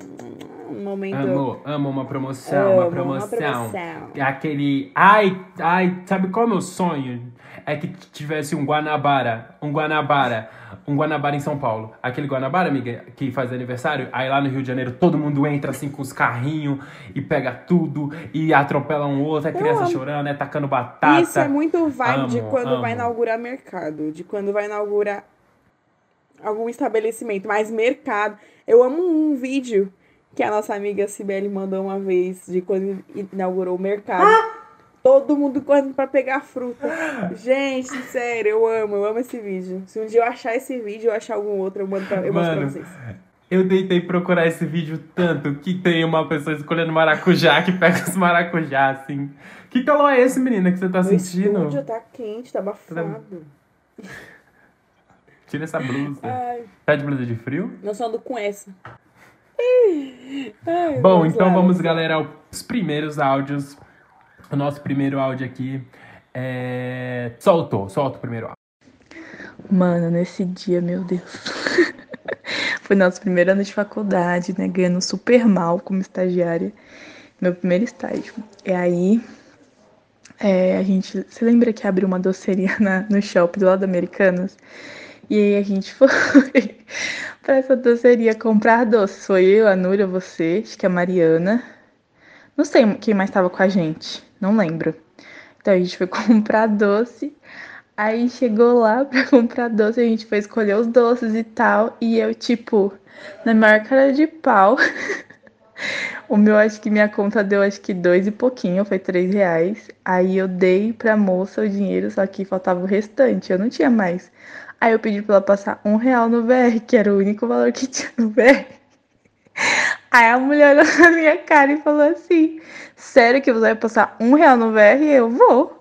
um momento. Amo, amo uma promoção, Amo uma uma promoção. promoção. É Aquele. Ai, ai, sabe qual é o meu sonho? É que tivesse um Guanabara, um Guanabara, um Guanabara em São Paulo. Aquele Guanabara, amiga, que faz aniversário, aí lá no Rio de Janeiro todo mundo entra assim com os carrinhos e pega tudo e atropela um outro, é criança chorando, é tacando batata. Isso é muito vibe de Amo, quando vai amo. inaugurar mercado, de quando vai inaugurar algum estabelecimento, mas mercado. Eu amo um vídeo que a nossa amiga Cibele mandou uma vez de quando inaugurou o mercado. Todo mundo correndo pra pegar fruta. Gente, sério, eu amo, eu amo esse vídeo. Se um dia eu achar esse vídeo, eu achar algum outro, eu mando pra, eu mostro pra Mano, vocês. eu tentei procurar esse vídeo tanto que tem uma pessoa escolhendo maracujá que pega os maracujá, assim. Que calor é esse, menina, que você tá O sentindo? estúdio tá quente, tá abafado. Tira essa blusa. Ai, Tá de blusa de frio? nós só ando com essa. Ai, Bom, vamos então lá, vamos, galera, aos primeiros áudios. O nosso primeiro áudio aqui é. Soltou, solta o primeiro áudio. Mano, nesse dia, meu Deus. Foi nosso primeiro ano de faculdade, né? Ganhando super mal como estagiária. Meu primeiro estágio. E aí, é, a gente. Você lembra que abriu uma doceria na- no shopping do lado do Americanas? E aí a gente foi pra essa doceria comprar doces. Foi eu, a Núria, você, acho que a Mariana. Não sei quem mais tava com a gente. Não lembro. Então a gente foi comprar doce. Aí chegou lá pra comprar doce, a gente foi escolher os doces e tal. E eu, tipo, na maior cara de pau. o meu, acho que minha conta deu acho que dois e pouquinho, foi três reais. Aí eu dei pra moça o dinheiro, só que faltava o restante, eu não tinha mais. Aí eu pedi pra ela passar um real no VR, que era o único valor que tinha no VR. Aí a mulher olhou na minha cara e falou assim: Sério que você vai passar um real no VR? Eu vou.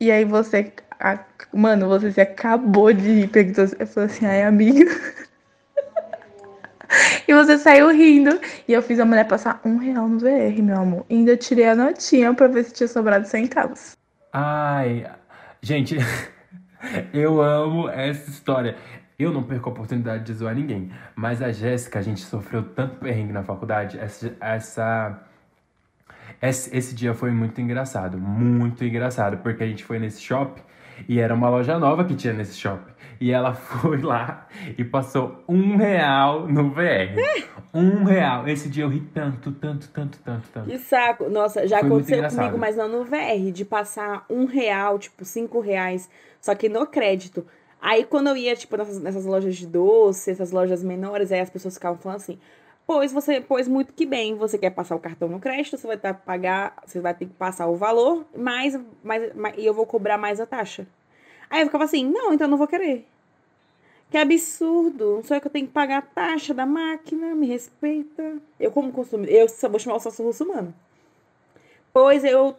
E aí você, a- mano, você se acabou de rir. Perguntou, eu falei assim: Ai, amiga. E você saiu rindo. E eu fiz a mulher passar um real no VR, meu amor. E ainda tirei a notinha pra ver se tinha sobrado centavos. Ai, gente, eu amo essa história. Eu não perco a oportunidade de zoar ninguém, mas a Jéssica, a gente sofreu tanto perrengue na faculdade. Essa, essa, esse, esse dia foi muito engraçado, muito engraçado, porque a gente foi nesse shopping e era uma loja nova que tinha nesse shopping. E ela foi lá e passou um real no VR. Um real. Esse dia eu ri tanto, tanto, tanto, tanto, tanto. Que saco. Nossa, já Foi aconteceu comigo, mas não no VR, de passar um real, tipo, cinco reais, só que no crédito. Aí quando eu ia, tipo, nessas, nessas lojas de doce, essas lojas menores, aí as pessoas ficavam falando assim, pois você, pois muito que bem, você quer passar o cartão no crédito, você vai ter que pagar, você vai ter que passar o valor, mais, mais- e eu vou cobrar mais a taxa. Aí eu ficava assim, não, então não vou querer. Que absurdo. Eu que eu tenho que pagar a taxa da máquina, me respeita. Eu, como consumidor, eu só vou chamar o sócio russomano. Pois eu.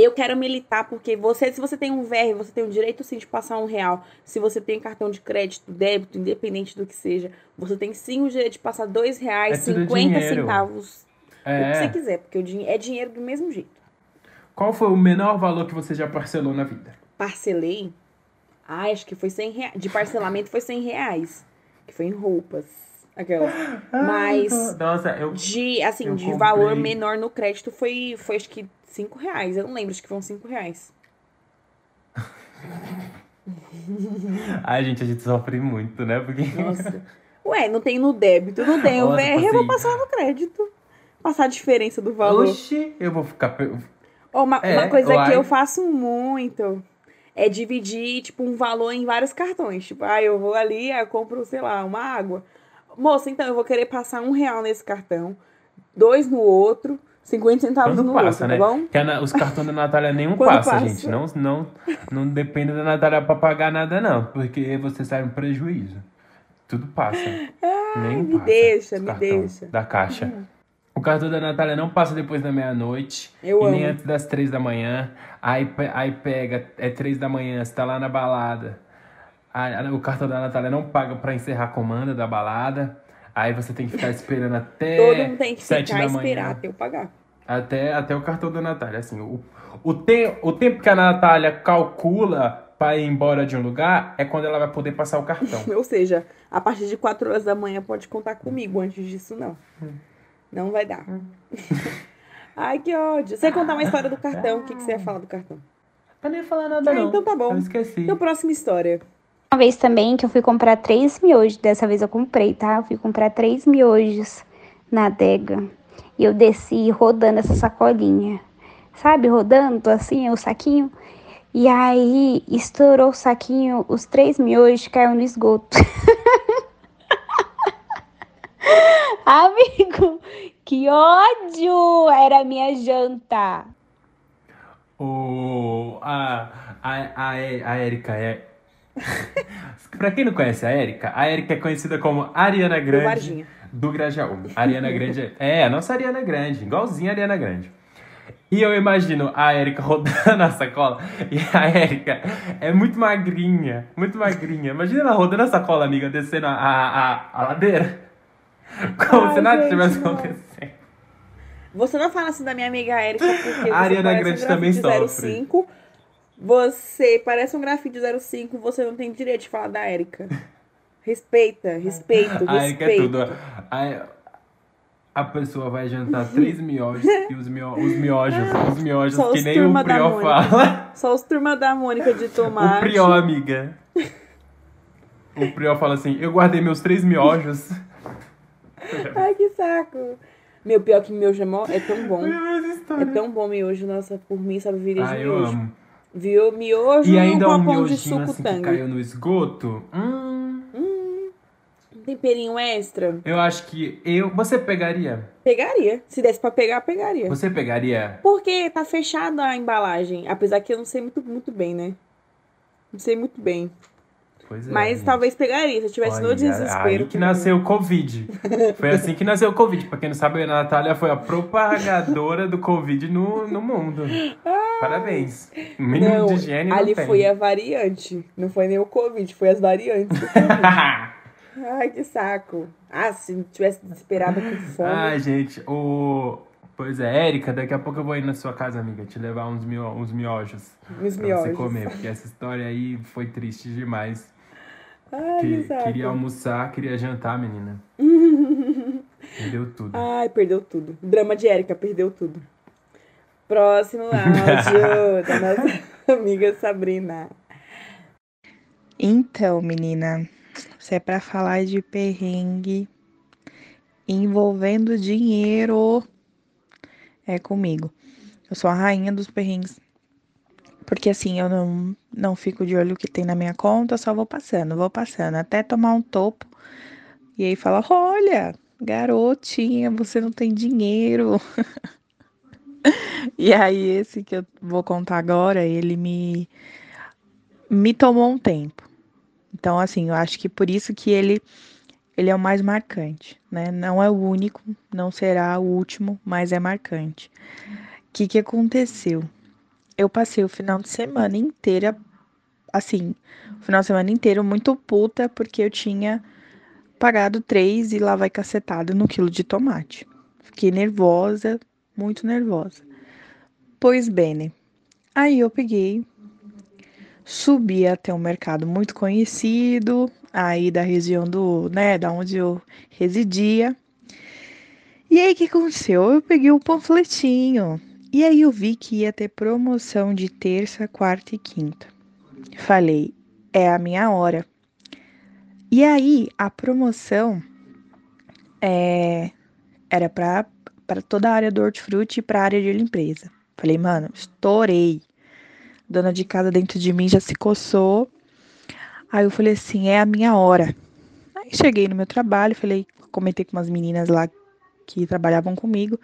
Eu quero militar, porque você, se você tem um VR, você tem o direito sim de passar um real. Se você tem cartão de crédito, débito, independente do que seja, você tem sim o direito de passar dois reais, É tudo 50 dinheiro. centavos. O que É. você quiser, porque é dinheiro do mesmo jeito. Qual foi o menor valor que você já parcelou na vida? parcelei. Ah, acho que foi 100 reais. De parcelamento foi 100 reais. Que foi em roupas. Aquela. Mas Nossa, eu. de, assim, eu de comprei- valor menor no crédito foi, foi acho que 5 reais. Eu não lembro, acho que foram 5 reais. Ai, gente, a gente sofre muito, né? Porque. Nossa. Ué, não tem no débito, não tem o VR, eu vou passei- passar no crédito. Passar a diferença do valor. Oxi, eu vou ficar. Ó, uma, É, uma coisa uai. que eu faço muito é dividir, tipo, um valor em vários cartões. Tipo, ah, eu vou ali, eu compro, sei lá, uma água. Moça, então eu vou querer passar um real nesse cartão, dois no outro, 50 centavos Quando no passa, outro, né? tá bom? Que a os cartões da Natália nenhum passa, passa. gente. Não, não, não depende da Natália pra pagar nada, não. Porque você sai um prejuízo. Tudo passa. nenhum me passa. deixa, me deixa. Da caixa. O cartão da Natália não passa depois da meia-noite. Eu e nem amo. antes das três da manhã. Aí, aí pega, é três da manhã, você tá lá na balada. A- o cartão da Natália não paga pra encerrar a comanda da balada. Aí você tem que ficar esperando até Todo mundo tem que ficar esperar manhã. até eu pagar. Até, até o cartão da Natália. Assim, o, o, te, o tempo que a Natália calcula pra ir embora de um lugar é quando ela vai poder passar o cartão. Ou seja, a partir de 4 horas da manhã pode contar comigo, antes disso não. Não vai dar. Ai, que ódio. Você ia contar uma história do cartão, o que, que você ia falar do cartão? Eu nem ia falar nada, Ah, não. então tá bom. Eu esqueci. Então, próxima história. Uma vez também que eu fui comprar três miojos, dessa vez eu comprei, tá? Eu fui comprar três miojos na adega. E eu desci rodando essa sacolinha. Sabe, rodando assim, o saquinho. E aí estourou o saquinho, os três miojos caiu no esgoto. Amigo, que ódio! Era a minha janta. O, a, a, a, a Erika é. Pra quem não conhece a Erika, a Erika é conhecida como Ariana Grande Varginha. do Grajaú. Ariana Grande é, é a nossa Ariana Grande, igualzinha a Ariana Grande. E eu imagino a Erika rodando a sacola. E a Erika é muito magrinha, muito magrinha. Imagina ela rodando a sacola, amiga, descendo a, a, a, a ladeira. Como Ai, se nada gente, tivesse acontecendo. Você não fala assim da minha amiga Erika, porque A Ariana Grande também sofre. 05. Você parece um grafite 05, você não tem direito de falar da Erika. Respeita, respeito, A Erika é respeito. tudo. A, a pessoa vai jantar três miojos e os, mio, os miojos, os miojos Só que os nem o Prió fala. Só os turma da Mônica de O tomate. Prió, amiga. O Prió fala assim, eu guardei meus três miojos. Ai, que saco. Meu, pior que miojo é, mó- é tão bom. É tão bom miojo, nossa, por mim, sabe, viria de Ah, eu miojo. amo. Viu? Miojo E ainda um pão de miojinho suco assim que tangue. caiu no esgoto. Hum, Um temperinho extra. eu acho que eu... Você pegaria? Pegaria. Se desse pra pegar, pegaria. Você pegaria? Porque tá fechada a embalagem. Apesar que eu não sei muito, muito bem, né? Não sei muito bem. Pois é. Mas gente. talvez pegaria, se eu tivesse no Olha, desespero. Aí que nasceu o Covid. Foi assim que nasceu o Covid. Pra quem não sabe, a Natália foi a propagadora do Covid no, no mundo. Parabéns. O mínimo Não, de higiene não ali foi a variante. Não foi nem o Covid, foi as variantes do Covid. Ai, que saco. Ah, se tivesse desesperada com fome. Ai, gente, o... Pois é, Érica, daqui a pouco eu vou ir na sua casa, amiga, te levar uns, mio... uns miojos. Uns pra miojos. você comer, porque essa história aí foi triste demais. Ai, Que- queria almoçar, queria jantar, menina. Perdeu tudo. Ai, perdeu tudo. Drama de Érica, perdeu tudo. Próximo áudio da nossa amiga Sabrina. Então, menina, se é pra falar de perrengue envolvendo dinheiro, é comigo. Eu sou a rainha dos perrengues. Porque assim, eu não, não fico de olho o que tem na minha conta, só vou passando, vou passando, até tomar um topo. E aí fala: olha, garotinha, você não tem dinheiro. e aí, esse que eu vou contar agora, ele me, me tomou um tempo. Então, assim, eu acho que por isso que ele, ele é o mais marcante, né? Não é o único, não será o último, mas é marcante. O que, que aconteceu? Eu passei o final de semana inteira, assim, o final de semana inteiro muito puta, porque eu tinha pagado três e lá vai cacetado no quilo de tomate. Fiquei nervosa, muito nervosa. Pois bem, aí eu peguei, subi até um mercado muito conhecido, aí da região do, né, da onde eu residia. E aí o que aconteceu? Eu peguei o um panfletinho. E aí eu vi que ia ter promoção de terça, quarta e quinta. Falei, é a minha hora. E aí a promoção é, era para toda a área do hortifruti e para a área de limpeza. Falei, mano, estourei. Dona de casa dentro de mim já se coçou. Aí eu falei assim, é a minha hora. Aí cheguei no meu trabalho, falei, comentei com umas meninas lá que trabalhavam comigo.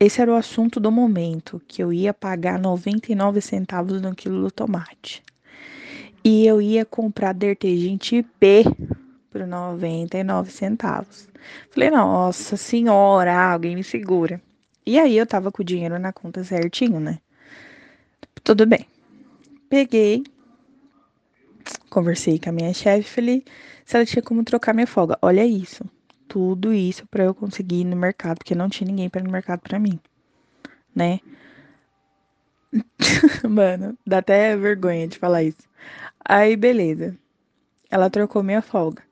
Esse era o assunto do momento, que eu ia pagar 99 centavos no quilo do tomate. E eu ia comprar detergente P por 99 centavos. Falei, nossa senhora, alguém me segura. E aí eu tava com o dinheiro na conta certinho, né? Tudo bem. Peguei, conversei com a minha chefe, falei se ela tinha como trocar minha folga. Olha isso. Tudo isso para eu conseguir ir no mercado, porque não tinha ninguém para ir no mercado para mim, né? Mano, dá até vergonha de falar isso. Aí, beleza. Ela trocou minha folga.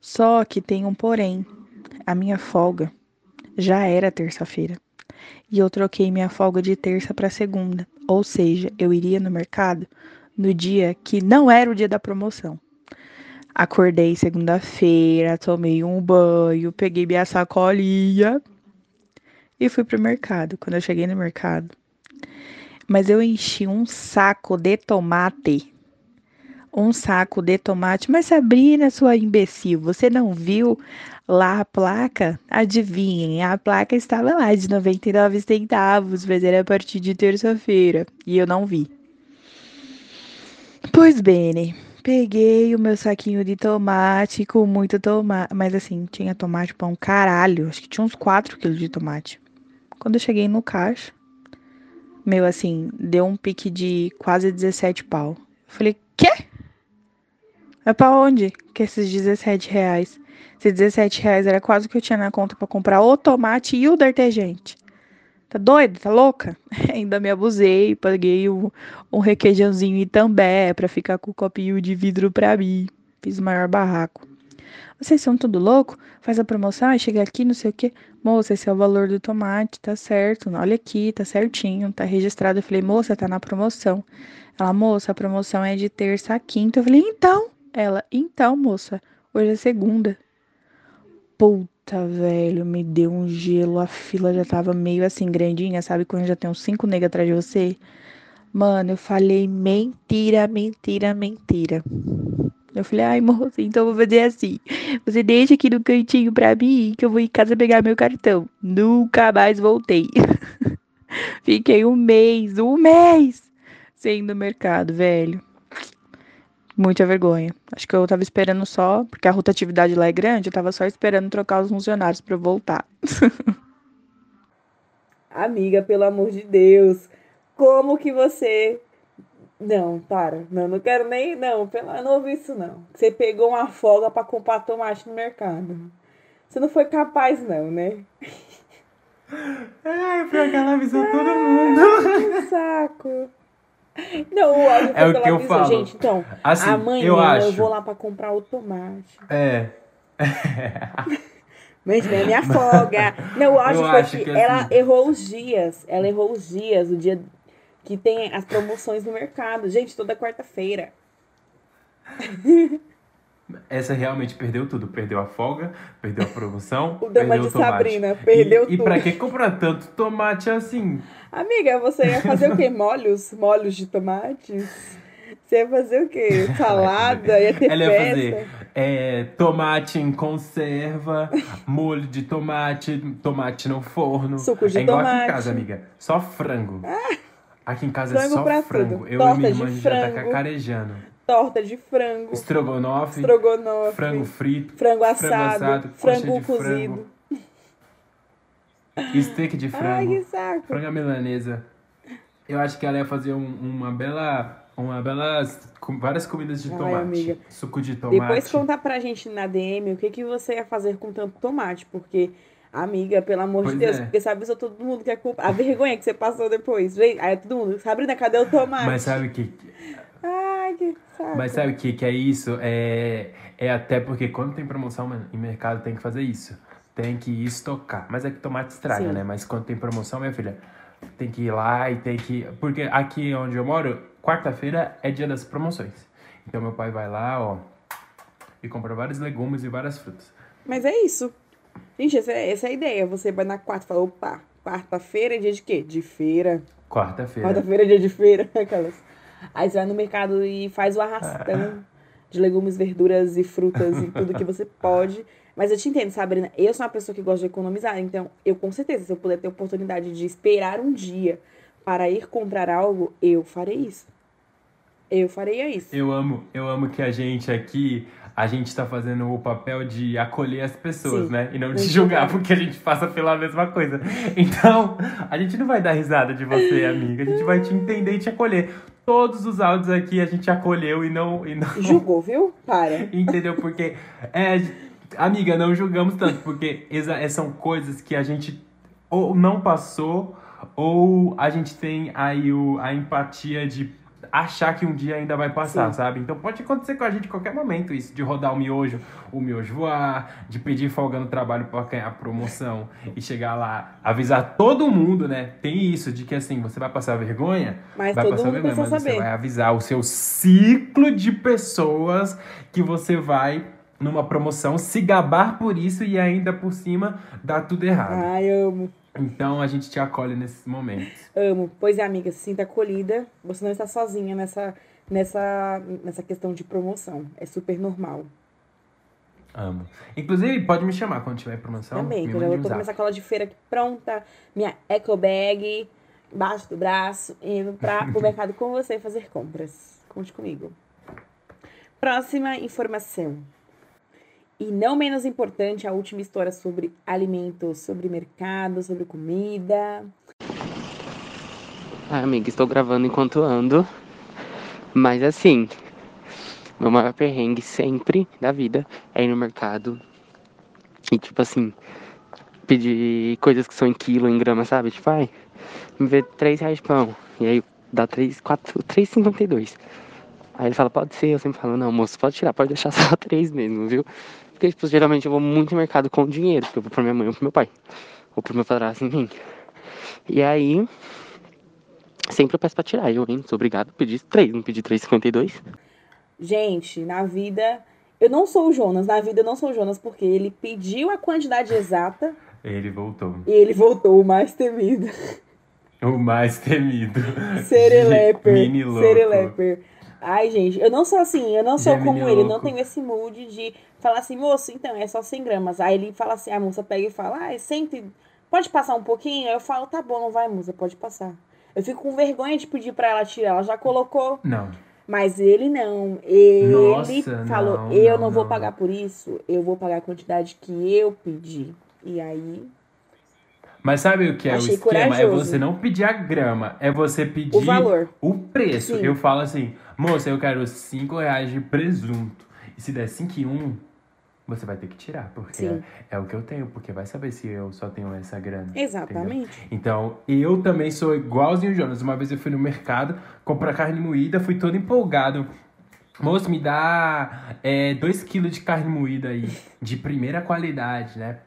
Só que tem um porém. A minha folga já era terça-feira. E eu troquei minha folga de terça para segunda. Ou seja, eu iria no mercado no dia que não era o dia da promoção. Acordei segunda-feira, tomei um banho, peguei minha sacolinha e fui pro mercado. Quando eu cheguei no mercado, mas eu enchi um saco de tomate. Um saco de tomate. Mas Sabrina, sua imbecil, você não viu lá a placa? Adivinhem, a placa estava lá de 99 centavos, mas era a partir de terça-feira. E eu não vi. Pois bem, peguei o meu saquinho de tomate com muito tomate. Mas assim, tinha tomate pra um caralho. Acho que tinha uns 4 quilos de tomate. Quando eu cheguei no caixa, meu, assim, deu um pique de quase 17 pau. falei, quê? É pra onde? Que esses 17 reais. Esses 17 reais era quase o que eu tinha na conta para comprar o tomate e o detergente. Tá doida? Tá louca? Ainda me abusei, paguei um, um requeijãozinho Itambé pra ficar com o copinho de vidro pra mim. Fiz o maior barraco. Vocês são tudo louco? Faz a promoção, chega aqui, não sei o quê. Moça, esse é o valor do tomate, tá certo. Olha aqui, tá certinho, tá registrado. Eu falei, moça, tá na promoção. Ela, moça, a promoção é de terça a quinta. Eu falei, então. Ela, então, moça, hoje é segunda. Puta, velho, me deu um gelo. A fila já tava meio assim, grandinha, sabe? Quando já tem uns cinco negros atrás de você. Mano, eu falei mentira, mentira, mentira. Eu falei, ai, moça, então eu vou fazer assim. Você deixa aqui no cantinho pra mim que eu vou em casa pegar meu cartão. Nunca mais voltei. Fiquei um mês, um mês sem ir no mercado, velho. Muita vergonha. Acho que eu tava esperando só, porque a rotatividade lá é grande, eu tava só esperando trocar os funcionários pra eu voltar. Amiga, pelo amor de Deus, como que você não, para. Não, não quero nem. Não, pelo não ouvi isso não. Você pegou uma folga para comprar tomate no mercado. Você não foi capaz, não, né? Ai, foi aquela avisou todo mundo. Que saco. Não, o áudio é o que eu falo. gente. Então, assim, amanhã eu, acho... eu vou lá para comprar o tomate. É. Mas não é minha folga. Não, Eu foi acho que, que ela assim- errou os dias. Ela errou os dias, o dia que tem as promoções no mercado. Gente, toda quarta-feira. Essa realmente perdeu tudo. Perdeu a folga, perdeu a promoção, O drama perdeu de o tomate. Sabrina, perdeu e, E tudo. pra que comprar tanto tomate assim? Amiga, você ia fazer o quê? Molhos? Molhos de tomates? Você ia fazer o quê? Salada? Ia ter Ela ia festa? fazer é, tomate em conserva, molho de tomate, tomate no forno. Suco de é igual aqui tomate. em casa, amiga. Só frango. Aqui em casa é só frango. tudo. Eu Torta e minha irmã já tá cacarejando. Torta de frango. Estrogonofe, Estrogonofe. frango frito, Frango assado. frango de cozido. frango, steak de frango. Ai, que saco. Frango à milanesa. Eu acho que ela ia fazer um- uma bela. Uma bela. com várias comidas de Ai, tomate. amiga. Suco de tomate. Depois conta pra gente na DM o que, que você ia fazer com tanto tomate, porque, amiga, pelo amor de Pois Deus, é. porque sabe só todo mundo quer culpa. A vergonha que você passou depois. Vem, aí todo mundo, Sabrina, cadê o tomate? Mas sabe o que. Ai, que saco. Mas sabe o que, que é isso? É, é até porque quando tem promoção mano, em mercado tem que fazer isso. Tem que estocar. Mas é que tomate estraga, Sim. né? Mas quando tem promoção, minha filha, tem que ir lá e tem que. Porque aqui onde eu moro, quarta-feira é dia das promoções. Então meu pai vai lá, ó, e compra vários legumes e várias frutas. Mas é isso. Gente, essa é, essa é a ideia. Você vai na quarta e fala, opa, quarta-feira é dia de quê? De feira. Quarta-feira. Quarta-feira é dia de feira. Aquelas. Aí você vai no mercado e faz o arrastão de legumes, verduras e frutas e tudo que você pode. Mas eu te entendo, Sabrina. Eu sou uma pessoa que gosta de economizar. Então, eu com certeza, se eu puder ter oportunidade de esperar um dia para ir comprar algo, eu farei isso. Eu faria isso. Eu amo, eu amo que a gente aqui, a gente tá fazendo o papel de acolher as pessoas, Sim. né? E não de Muito julgar, porque a gente passa pela mesma coisa. Então, a gente não vai dar risada de você, amiga. A gente vai te entender e te acolher. Todos os áudios aqui a gente acolheu e não. E não... Julgou, viu? Para. Entendeu? Porque, é, amiga, não julgamos tanto, porque exa- são coisas que a gente ou não passou, ou a gente tem aí o, a empatia de achar que um dia ainda vai passar, Sim. sabe? Então pode acontecer com a gente em qualquer momento isso, de rodar o miojo, o miojo voar, de pedir folga no trabalho para ganhar promoção e chegar lá, avisar todo mundo, né? Tem isso, de que assim, você vai passar vergonha, Mas vai passar vergonha, mas você saber. vai avisar o seu ciclo de pessoas que você vai numa promoção se gabar por isso e ainda por cima dar tudo errado. Ai, amo. Então a gente te acolhe nesses momentos. Amo. Pois é, amiga, se sinta acolhida. Você não está sozinha nessa, nessa, nessa questão de promoção. É super normal. Amo. Inclusive, pode me chamar quando tiver promoção. Também, que eu tô com minha sacola de feira aqui pronta, minha eco bag embaixo do braço, indo para o mercado com você fazer compras. Conte comigo. Próxima informação. E não menos importante, a última história sobre alimentos, sobre mercado, sobre comida. Ai, amiga, estou gravando enquanto ando. Mas assim, meu maior perrengue sempre da vida é ir no mercado e, tipo assim, pedir coisas que são em quilo, em grama, sabe? Tipo, ai, me vê 3 reais de pão. E aí dá 3, 4, 3,52. Aí ele fala, pode ser. Eu sempre falo, não, moço, pode tirar, pode deixar só 3 mesmo, viu? Porque, tipo, geralmente eu vou muito no mercado com dinheiro, porque eu vou pra minha mãe ou pro meu pai. Ou pro meu padrasto, enfim. E aí, sempre eu peço pra tirar. Eu, hein, sou obrigado a pedir 3, não pedir 3,52. Gente, na vida. Eu não sou o Jonas, na vida eu não sou o Jonas, porque ele pediu a quantidade exata Ele voltou. e ele voltou o mais temido. O mais temido. Sereleper. Mini louco. Sereleper. Ai, gente, eu não sou assim, eu não sou Gemini como ele, eu não louco. tenho esse mood de falar assim, moço, então é só 100 gramas. Aí ele fala assim, a moça pega e fala, ah, é 100, e- pode passar um pouquinho? Aí eu falo, tá bom, não vai, moça, pode passar. Eu fico com vergonha de pedir pra ela tirar, ela já colocou, Não. mas ele não. Ele Nossa, falou, não, eu não, não, vou não. pagar por isso, eu vou pagar a quantidade que eu pedi. E aí, Mas sabe o que é Achei o esquema? É corajoso. você não pedir a grama, é você pedir O valor. o preço. Sim. Eu falo assim, moça, eu quero 5 reais de presunto. E se der 5 e 1, você vai ter que tirar, porque é, é o que eu tenho, porque vai saber se eu só tenho essa grana. Exatamente. entendeu? Então, eu também sou igualzinho o Jonas. Uma vez eu fui no mercado comprar carne moída, fui todo empolgado. Moço, me dá 2 quilos de carne moída aí, de primeira qualidade, né?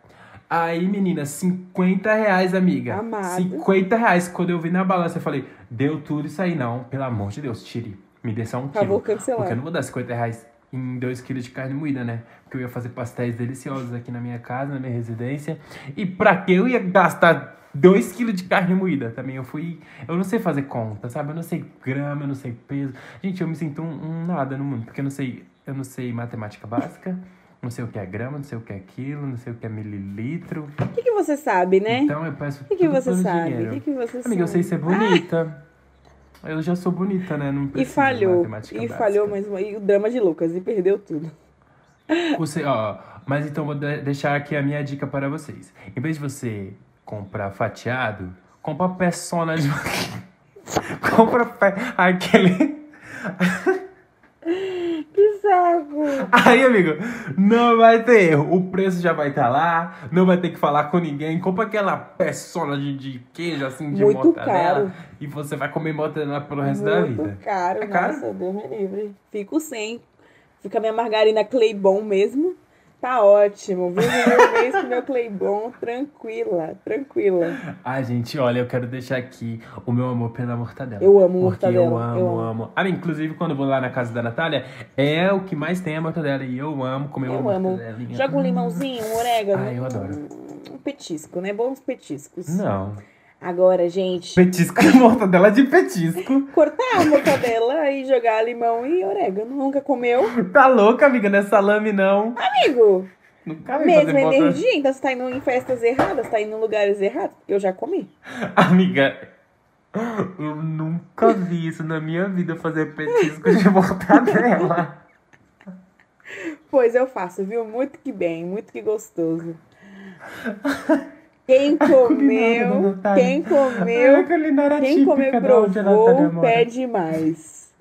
Aí, menina, 50 reais, amiga. Amado. 50 reais. Quando eu vi na balança, eu falei, deu tudo isso aí, não. Pelo amor de Deus, tire. Me dê só um Favor quilo. cancelar. Porque eu não vou dar 50 reais em 2 quilos de carne moída, né? Porque eu ia fazer pastéis deliciosos aqui na minha casa, na minha residência. E pra que eu ia gastar 2 quilos de carne moída? Também eu fui. Eu não sei fazer conta, sabe? Eu não sei grama, eu não sei peso. Gente, eu me sinto um, um nada no mundo, porque eu não sei. Eu não sei matemática básica. Não sei o que é grama, não sei o que é quilo, não sei o que é mililitro. O que, que você sabe, né? Então eu peço que, que tudo você sabe? dinheiro. O que, que você Amiga, eu sei ser sabe? bonita. Eu já sou bonita, né? Não E falhou. matemática E básica. falhou, mas e o drama de Lucas e perdeu tudo. Você, ó, mas então vou de- deixar aqui a minha dica para vocês. Em vez de você comprar fatiado, compra peçona de. compra pe... aquele. Saco! Aí, amigo, não vai ter erro. O preço já vai estar lá, não vai ter que falar com ninguém. Compra aquela peçona de, de queijo, assim, de Muito mortadela. caro. E você vai comer mortadela pelo resto da Muito vida. caro, É caro? nossa, Deus me livre. Fico sem. Fica minha margarina Claybon mesmo. Tá ótimo. Vivo meu mês com meu Claybon, tranquila, tranquila. Ai, gente, olha, eu quero deixar aqui o meu amor pela mortadela. Eu amo mortadela, eu amo, eu amo. amo. Ah, inclusive, quando eu vou lá na casa da Natália, é o que mais tem a mortadela. E eu amo comer Eu uma amo. mortadelinha. Joga um limãozinho, um orégano. Ai, eu adoro. Um petisco, né? Bons petiscos. Não. Agora, gente. Petisco de mortadela de petisco. Cortar a mortadela e jogar limão e orégano. Nunca comeu? Tá louca, amiga? Não é salame, não. Amigo, Nunca vi mesma energia, então você tá indo em festas erradas, tá indo em lugares errados. Eu já comi. Amiga, eu nunca vi isso na minha vida, fazer petisco de mortadela. Pois eu faço, viu? Muito que bem, muito que gostoso. Quem comeu, quem comeu, É quem comeu e provou, pede mais.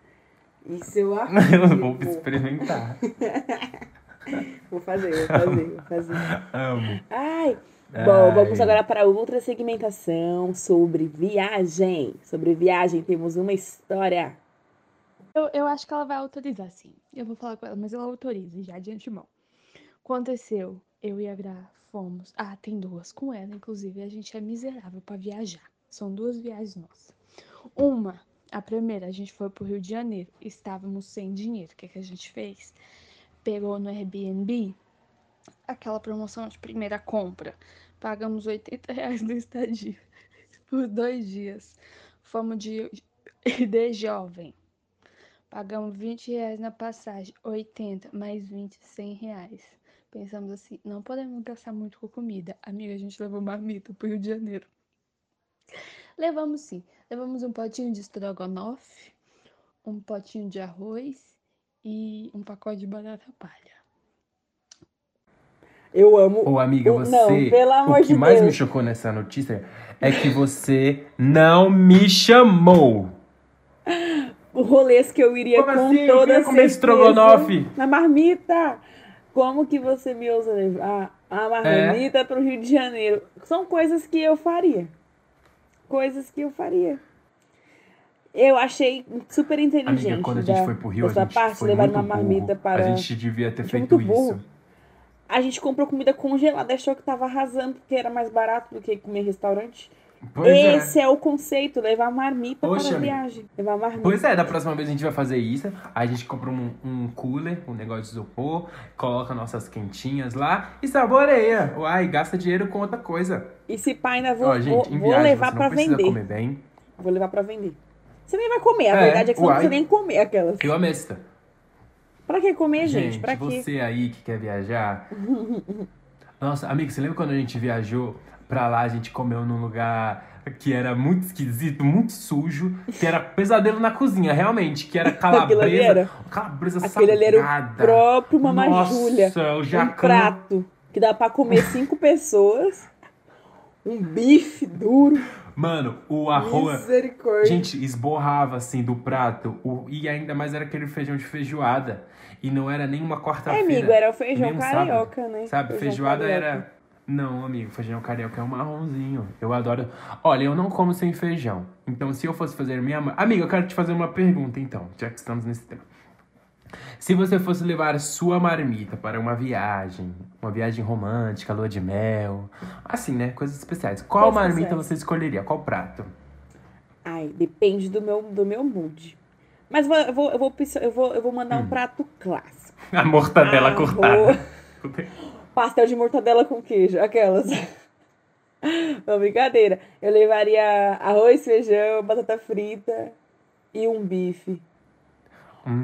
Isso eu Eu vou experimentar. Vou fazer, vou fazer, vou fazer. Amo. Ai, bom, Ai. vamos agora para outra segmentação sobre viagem. Sobre viagem, temos uma história. Eu, eu acho que ela vai autorizar, sim. Eu vou falar com ela, mas ela autoriza já de antemão. Aconteceu, eu e a Gra fomos. Ah, tem duas com ela, inclusive. A gente é miserável pra viajar. São duas viagens nossas. Uma, a primeira, a gente foi pro Rio de Janeiro. Estávamos sem dinheiro. O que, que a gente fez? Pegou no Airbnb aquela promoção de primeira compra. Pagamos 80 reais no estadia por dois dias. Fomos de, de jovem. Pagamos 20 reais na passagem, 80 mais 20, 100 reais. Pensamos assim, não podemos gastar muito com comida. Amiga, a gente levou marmita pro Rio de Janeiro. Levamos sim. Levamos um potinho de estrogonofe, um potinho de arroz e um pacote de batata palha. Eu amo. Ô, amiga, o- você. Não, pelo amor o que de mais Deus. me chocou nessa notícia é que você não me chamou. rolês que eu iria Como com assim? Eu toda queria comer certeza estrogonofe. Na marmita. Como que você me ousa levar a É. marmita pro Rio de Janeiro? São coisas que eu faria. Coisas que eu faria. Eu achei super inteligente. Amiga, quando a gente da- foi pro Rio, a gente parte, foi levar muito uma marmita burro. para. A gente devia ter feito muito burro. isso. A gente comprou comida congelada, achou que tava arrasando, porque era mais barato do que comer em restaurante. Pois é. Esse é. o conceito, levar marmita Poxa, para a viagem. Levar marmita. Pois é, da próxima vez a gente vai fazer isso. Aí a gente compra um, um cooler, um negócio de isopor, coloca nossas quentinhas lá e saboreia. Uai, gasta dinheiro com outra coisa. E se pai ainda vou, Ó, gente, vou, em vou viagem levar precisa vender. comer bem. Vou levar pra vender. Você nem vai comer, a É, verdade é que você não uai. precisa nem comer aquelas. Eu amei esta. Pra que comer, gente? Gente, Pra quê? você aí que quer viajar. Nossa, amigo, você lembra quando a gente viajou pra lá, a gente comeu num lugar que era muito esquisito, muito sujo, que era pesadelo na cozinha, realmente, que era Aquilo calabresa. era. Calabresa Aquele ali era o salgada. próprio mamajulha. Nossa, o Um jacão. prato que dá pra comer cinco pessoas. Um bife duro. Mano, o arroz. Misericórdia. Gente, esborrava assim do prato. O, e ainda mais era aquele feijão de feijoada. E não era nem uma É, quarta-feira. amigo, era o feijão um sábado. carioca, né? Sabe, Feijão feijoada carioca. era. Não, amigo, feijão carioca é um marronzinho. Eu adoro. Olha, eu não como sem feijão. Então, se eu fosse fazer minha. Amiga, eu quero te fazer uma pergunta, então, já que estamos nesse tema. Se você fosse levar sua marmita para uma viagem, uma viagem romântica, lua de mel, assim, né? Coisas especiais. Qual Coisas marmita especiais. você escolheria? Qual prato? Ai, depende do meu, do meu mood. Mas vou- eu vou, eu vou, eu vou, eu vou mandar um prato clássico. A mortadela cortada. Pastel de mortadela com queijo, aquelas. Não, brincadeira. Eu levaria arroz, feijão, batata frita e um bife.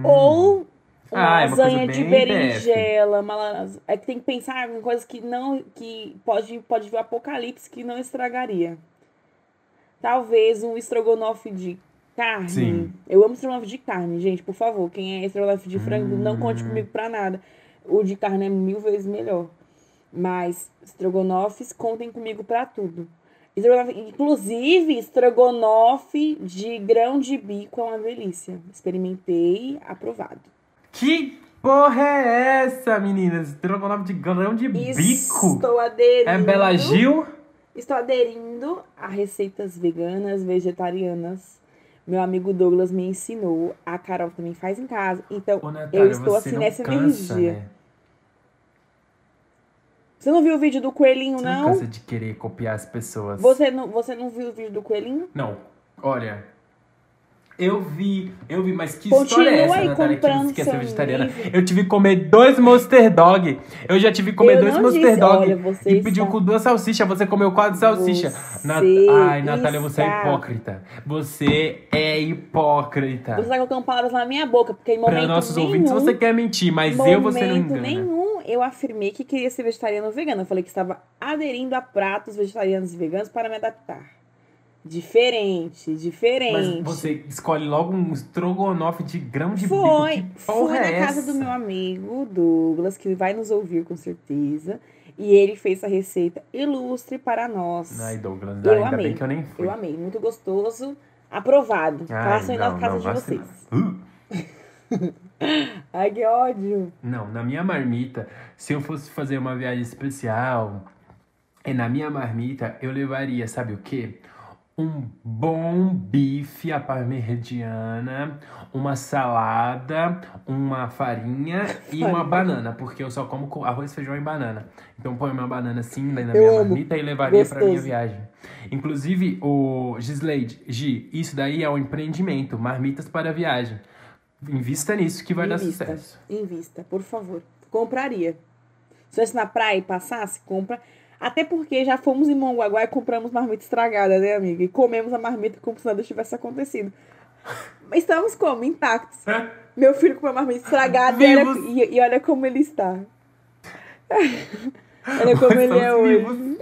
Ou uma Ah, é uma lasanha de berinjela. Uma, las- é que tem que pensar em coisas que não. que pode, pode vir o apocalipse que não estragaria. Talvez um estrogonofe de carne. Sim. Eu amo estrogonofe de carne, gente, por favor. Quem é estrogonofe de frango, não conte comigo pra nada. O de carne é mil vezes melhor. Mas estrogonofes, contem comigo pra tudo. Estrogonofe, inclusive, estrogonofe de grão de bico é uma delícia. Experimentei, aprovado. Que porra é essa, meninas? Estrogonofe de grão de bico? Estou aderindo. É Bela Gil? Estou aderindo a receitas veganas, vegetarianas. Meu amigo Douglas me ensinou. A Carol também faz em casa. Então, Natália, eu estou assim nessa cansa, energia. né? Você não viu o vídeo do coelhinho, não não? cansa de querer copiar as pessoas. Você não, você não viu o vídeo do coelhinho? Não, olha. Eu vi, eu vi, mas que Continua história é essa, Natália, que seu vegetariana? livro. Eu tive que comer dois Monster Dog. Eu já tive que comer Eu dois Monster disse, Dog e pediu está- com duas salsichas. Você comeu quatro salsichas. Você Ai, Natália, você é está- hipócrita. Você é hipócrita. Você tá colocando palavras na minha boca, porque em momento Para nossos nenhum... ouvintes, você quer mentir, mas eu você não momento engana. nenhum eu afirmei que queria ser vegetariano ou vegano. Eu falei que estava aderindo a pratos vegetarianos e veganos para me adaptar. Diferente, diferente. Mas você escolhe logo um estrogonofe de grão de Foi, bico. Foi na é casa essa? do meu amigo Douglas, que vai nos ouvir com certeza. E ele fez a receita ilustre para nós. Ai, Douglas, eu ainda amei. bem que eu nem fui. Eu amei, muito gostoso. Aprovado. Façam aí na casa não, de vocês. se- Ai, que ódio. Não, na minha marmita, se eu fosse fazer uma viagem especial, e na minha marmita eu levaria, sabe o quê? Um bom bife à parmegiana, uma salada, uma farinha e uma banana, porque eu só como com arroz, feijão e banana. Então põe uma banana assim na Eu minha amo. marmita e levaria pra minha viagem. Inclusive, o Gisleide, Gi, isso daí é um empreendimento, marmitas para viagem. Invista nisso que vai dar Invista, sucesso. Invista, por favor. Compraria. Se estivesse na praia e passasse, compra. Até porque já fomos em Mongaguá e compramos marmita estragada, né, amiga? E comemos a marmita como se nada tivesse acontecido. Estamos como? Intactos. Meu filho comeu marmita estragada e olha, e, e olha como ele está. olha como ele é hoje.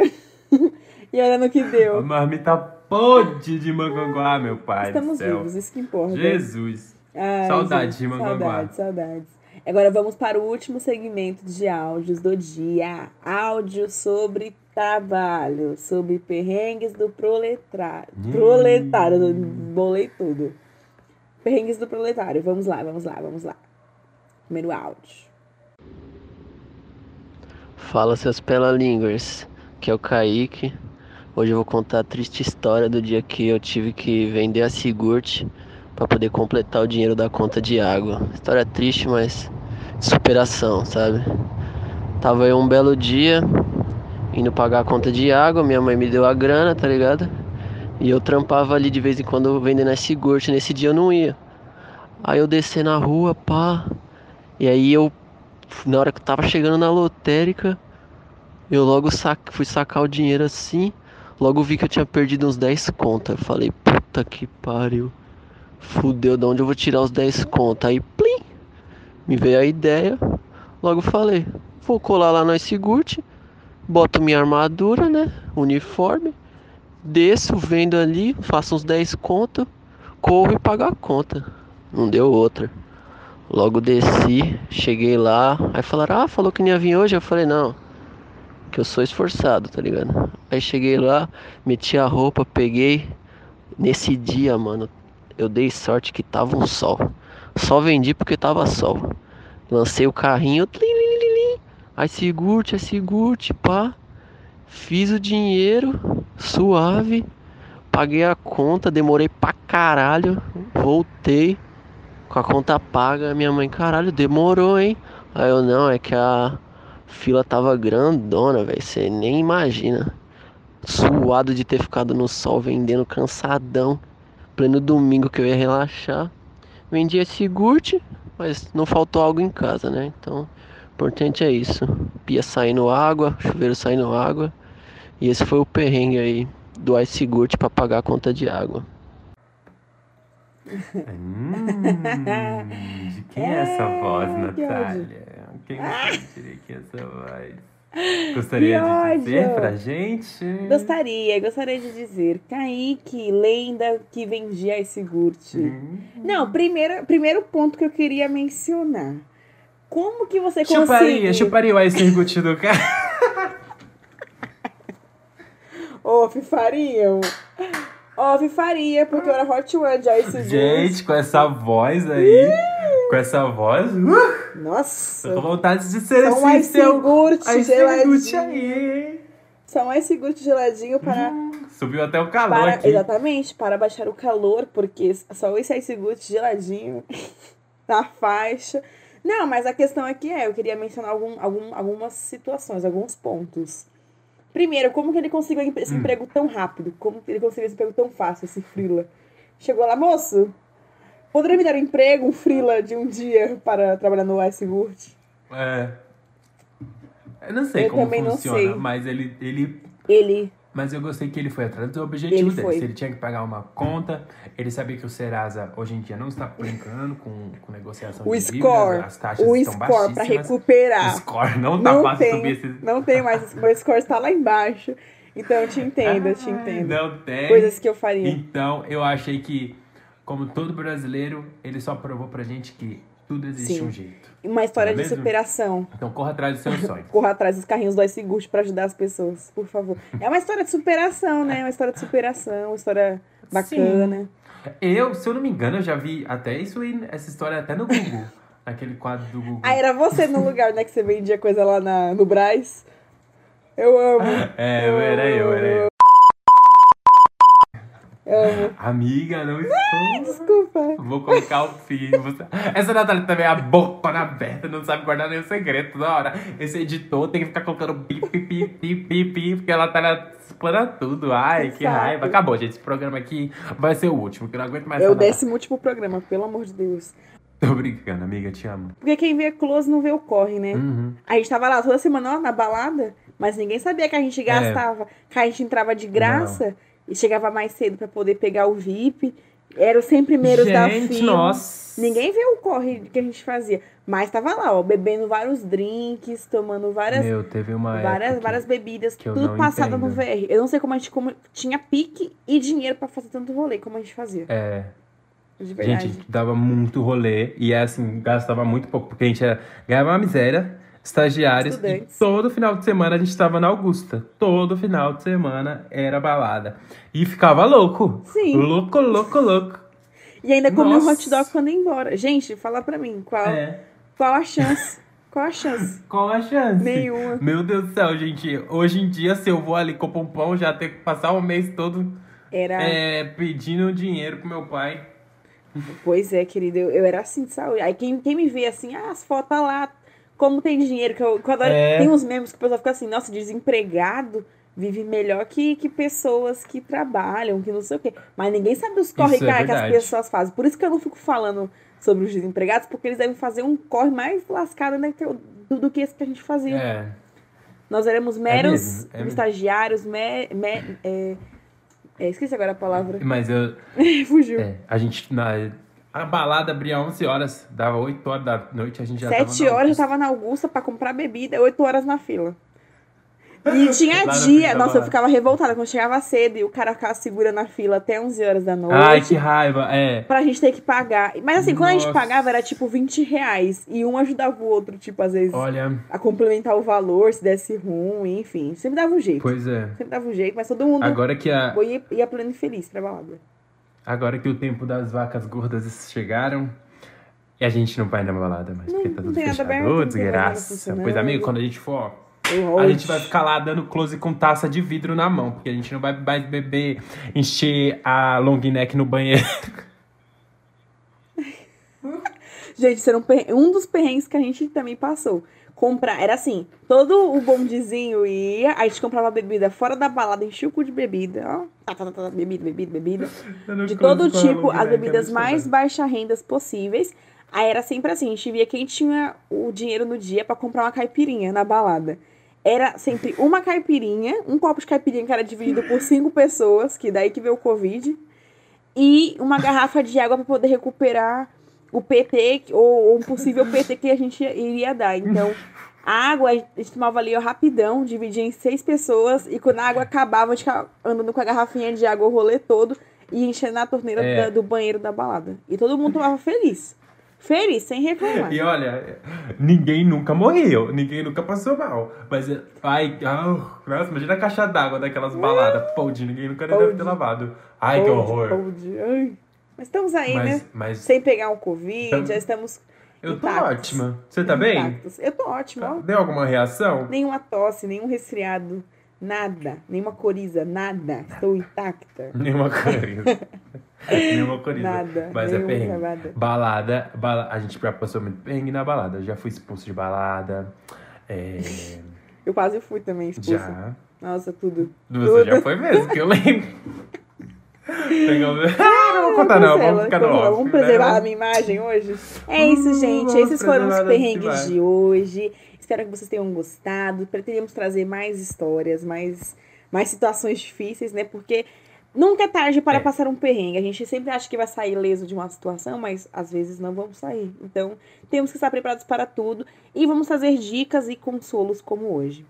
e olha no que A deu. marmita pode de Manganguá, meu pai Estamos do céu. vivos, isso que importa. Jesus. Ai, Saudade gente, de Manganguá. Saudades, saudades. Agora vamos para o último segmento de áudios do dia. Áudio sobre trabalho, sobre perrengues do proletário. Proletário, eu bolei tudo. Perrengues do proletário. Vamos lá, vamos lá, vamos lá. Primeiro áudio. Fala seus pelalingers, que é o Kaique. Hoje eu vou contar a triste história do dia que eu tive que vender a Sigurt para poder completar o dinheiro da conta de água. História triste, mas de superação, sabe? Tava eu um belo dia indo pagar a conta de água, minha mãe me deu a grana, tá ligado? E eu trampava ali de vez em quando vendendo a Sigurt, nesse dia eu não ia. Aí eu desci na rua, pá. E aí eu na hora que eu tava chegando na lotérica, eu logo fui sacar o dinheiro assim. Logo vi que eu tinha perdido uns 10 contas. Eu falei, puta que pariu. Fudeu, de onde eu vou tirar os 10 contas? Aí, plim! Me veio a ideia. Logo falei, vou colar lá no Sigurt, boto minha armadura, né? Uniforme. Desço, vendo ali, faço uns 10 contas, corro e pago a conta. Não deu outra. Logo desci, cheguei lá, aí falaram, ah, falou que não ia vir hoje? Eu falei, não, que eu sou esforçado, tá ligado? Aí cheguei lá, meti a roupa, peguei. Nesse dia, mano, eu dei sorte que tava um sol. Só vendi porque tava sol. Lancei o carrinho, tlim, lim, lim, lim. aí segurte, aí segurte, pá. Fiz o dinheiro, suave. Paguei a conta, demorei pra caralho. Voltei com a conta paga, minha mãe, caralho, demorou, hein? Aí eu, não, é que a fila tava grandona, velho, você nem imagina. Suado de ter ficado no sol vendendo, cansadão. Pleno domingo que eu ia relaxar. vendi esse iogurte, mas não faltou algo em casa, né? Então, o importante é isso. Pia saindo água, chuveiro saindo água. E esse foi o perrengue aí do Ice Iogurte para pagar a conta de água. Hum, de quem é essa voz, que Natália? Quem diria que é essa voz? Gostaria de dizer pra gente? Gostaria, gostaria de dizer. Kaique, lenda que vendia esse iogurte. Hum. Não, primeiro, primeiro ponto que eu queria mencionar. Como que você Chuparia, consegue... chuparia o Ice do cara. Off fariam. Off faria, porque eu era hot one de esse iogurte. Gente, com essa voz aí, com essa voz, uh, Nossa. tô com vontade de ser São esse ice seu iogurte Ice Iogurte geladinho. aí. São esse iogurte geladinho para... Subiu até o calor para aqui. exatamente, para baixar o calor, porque só esse ice iogurte geladinho na faixa. Não, mas a questão aqui é, eu queria mencionar algum, algum, algumas situações, alguns pontos. Primeiro, como que ele conseguiu esse Hum. emprego tão rápido? Como que ele conseguiu esse emprego tão fácil, esse frila? Chegou lá, moço, poderia me dar um emprego, um frila de um dia para trabalhar no Iogurte? É. Eu não sei Eu como não funciona, mas ele, ele. Ele. Mas eu gostei que ele foi atrás do objetivo Ele dele. foi. Se ele tinha que pagar uma conta, ele sabia que o Serasa hoje em dia não está brincando com, com negociação O de score, dívidas, as taxas o estão score para recuperar. O score não tá fácil tem, subir esse. Não tem mais, meu score está lá embaixo. Então eu te entendo, eu te entendo. Não tem. Coisas que eu faria. Então, eu achei que, como todo brasileiro, ele só provou pra gente que tudo existe Sim. um jeito. Uma história é de mesmo? superação. Então, corra atrás do seu sonho. Corra atrás dos carrinhos do Ice Iogurte para ajudar as pessoas, por favor. É uma história de superação, né? Uma história de superação, uma história bacana. Eu, se eu não me engano, eu já vi até isso essa história até no Google. naquele quadro do Google. Ah, era você no lugar, né, que você vendia coisa lá na, no Braz? Eu amo. É, era eu, era eu. Amo. Amiga, não estou. Ai, desculpa. Vou colocar o fim. Você- Essa Natália também é a boca aberta, não sabe guardar nenhum segredo toda hora. Esse editor tem que ficar colocando pi, pi, pi, pi, pi, pi, porque a Natália explana tudo. Ai, que raiva. Acabou, gente. Esse programa aqui vai ser o último, que eu não aguento mais É o décimo último programa, pelo amor de Deus. Tô brincando, amiga, te amo. Porque quem vê close não vê o corre, né? Uhum. A gente tava lá toda semana ó, na balada, mas ninguém sabia que a gente gastava, que a gente entrava de graça e chegava mais cedo pra poder pegar o VIP. Era os 100 primeiros da Gente, fila. nossa. Ninguém vê o corre que a gente fazia. Mas tava lá, ó, bebendo vários drinks, tomando várias, Meu, teve uma várias, várias bebidas, tudo passado no entendo. VR. Eu não sei como a gente como, tinha pique e dinheiro pra fazer tanto rolê como a gente fazia. É. De verdade. Gente, dava muito rolê e assim, gastava muito pouco, porque a gente era, ganhava uma miséria, estagiários, e todo final de semana a gente estava na Augusta. Todo final de semana era balada. E ficava louco. Sim. Louco, louco, louco. E ainda comeu um hot dog quando ia embora. Gente, fala pra mim, qual, É. qual a chance? Qual a chance? Qual a chance? Nenhuma. Meu Deus do céu, gente. Hoje em dia, se eu vou ali comprar um pão, já tenho que passar o mês todo Era. é, pedindo dinheiro pro meu pai. Pois é, querido, eu, eu era assim de saúde. Aí quem, quem me vê assim, ah, as fotos tá lá, como tem dinheiro, que eu, que eu adoro. É. Tem uns memes que o pessoal fica assim, nossa, desempregado vive melhor que, que pessoas que trabalham, que não sei o quê. Mas ninguém sabe os corre é que, as pessoas fazem. Por isso que eu não fico falando sobre os desempregados, porque eles devem fazer um corre mais lascado né, do, do que esse que a gente fazia. É. Nós éramos meros mesmo, é estagiários, me, me- é, é, esqueci agora a palavra. Mas eu. Fugiu. É, a gente. Na, a balada abria 11 horas, dava 8 horas da noite, a gente já tava Sete na horas eu tava na Augusta pra comprar bebida, oito horas na fila. E tinha dia, nossa, eu ficava revoltada quando chegava cedo e o cara ficava segurando na fila até 11 horas da noite. Ai, que raiva, é. Pra gente ter que pagar. Mas assim, quando a gente Nossa. pagava era tipo 20 reais. E um ajudava o outro, tipo, às vezes, Olha, a complementar o valor, se desse ruim, enfim. Sempre dava um jeito. pois é. Sempre dava um jeito, mas todo mundo Agora que a. ia, ia pleno e feliz pra balada. Agora que o tempo das vacas gordas chegaram. E a gente não vai na balada mais, porque tá tudo fechado. Ô, desgraça. Pois, amigo, quando a gente for, a gente vai ficar lá dando close com taça de vidro na mão, porque a gente não vai mais beber, encher a long neck no banheiro. Gente, isso era um, perren- um dos perrengues que a gente também passou. Comprar. Era assim, todo o bondezinho ia, a gente comprava bebida fora da balada, enchia o cu de bebida, ó. Tá, tá, tá, tá, bebida, bebida, bebida. De todo tipo, as bem, bebidas mais baixa rendas possíveis. Aí era sempre assim, a gente via quem tinha o dinheiro no dia pra comprar uma caipirinha na balada. Era sempre uma caipirinha, um copo de caipirinha que era dividido por cinco pessoas, que daí que veio o Covid, e uma garrafa de água pra poder recuperar o PT ou, ou um possível PT que a gente iria dar. Então, a água a gente tomava ali ó, rapidão, dividia em seis pessoas, e quando a água acabava, a gente ficava andando com a garrafinha de água o rolê todo e enchendo a torneira É. da- do banheiro da balada. E todo mundo tomava feliz. Feliz, sem reclamar. E olha, ninguém nunca morreu, ninguém nunca passou mal. Mas, ai, ah, nossa, imagina a caixa d'água daquelas baladas. Pode, ninguém nunca deve ter Pode. lavado. Ai, que Pode, horror. pode, ai. Mas estamos aí, Mas- né? mas- Sem pegar um Covid, Então- já estamos. Eu tô intactos. ótima. Você tá bem? Intactos. Eu tô ótima. ó. Deu alguma reação? Nenhuma tosse, nenhum resfriado, nada. Nenhuma coriza, nada. Estou intacta. Nenhuma coriza. Nenhuma coriza. Nada, Mas é perrengue. travada. Balada, bala- a gente já passou muito perrengue na balada. Eu Já fui expulso de balada. É... Eu quase fui também expulsa. Já. Nossa, tudo. Você tudo. já foi mesmo, que eu lembro. Pegou... Vou contar não, vamos ficar no off. Vamos né? preservar a minha imagem hoje? É isso, gente. vamos Esses foram os perrengues de hoje. Espero que vocês tenham gostado. Pretendemos trazer mais histórias, mais, mais situações difíceis, né? Porque nunca é tarde para passar um perrengue. A gente sempre acha que vai sair leso de uma situação, mas às vezes não vamos sair. Então, temos que estar preparados para tudo. E vamos trazer dicas e consolos como hoje.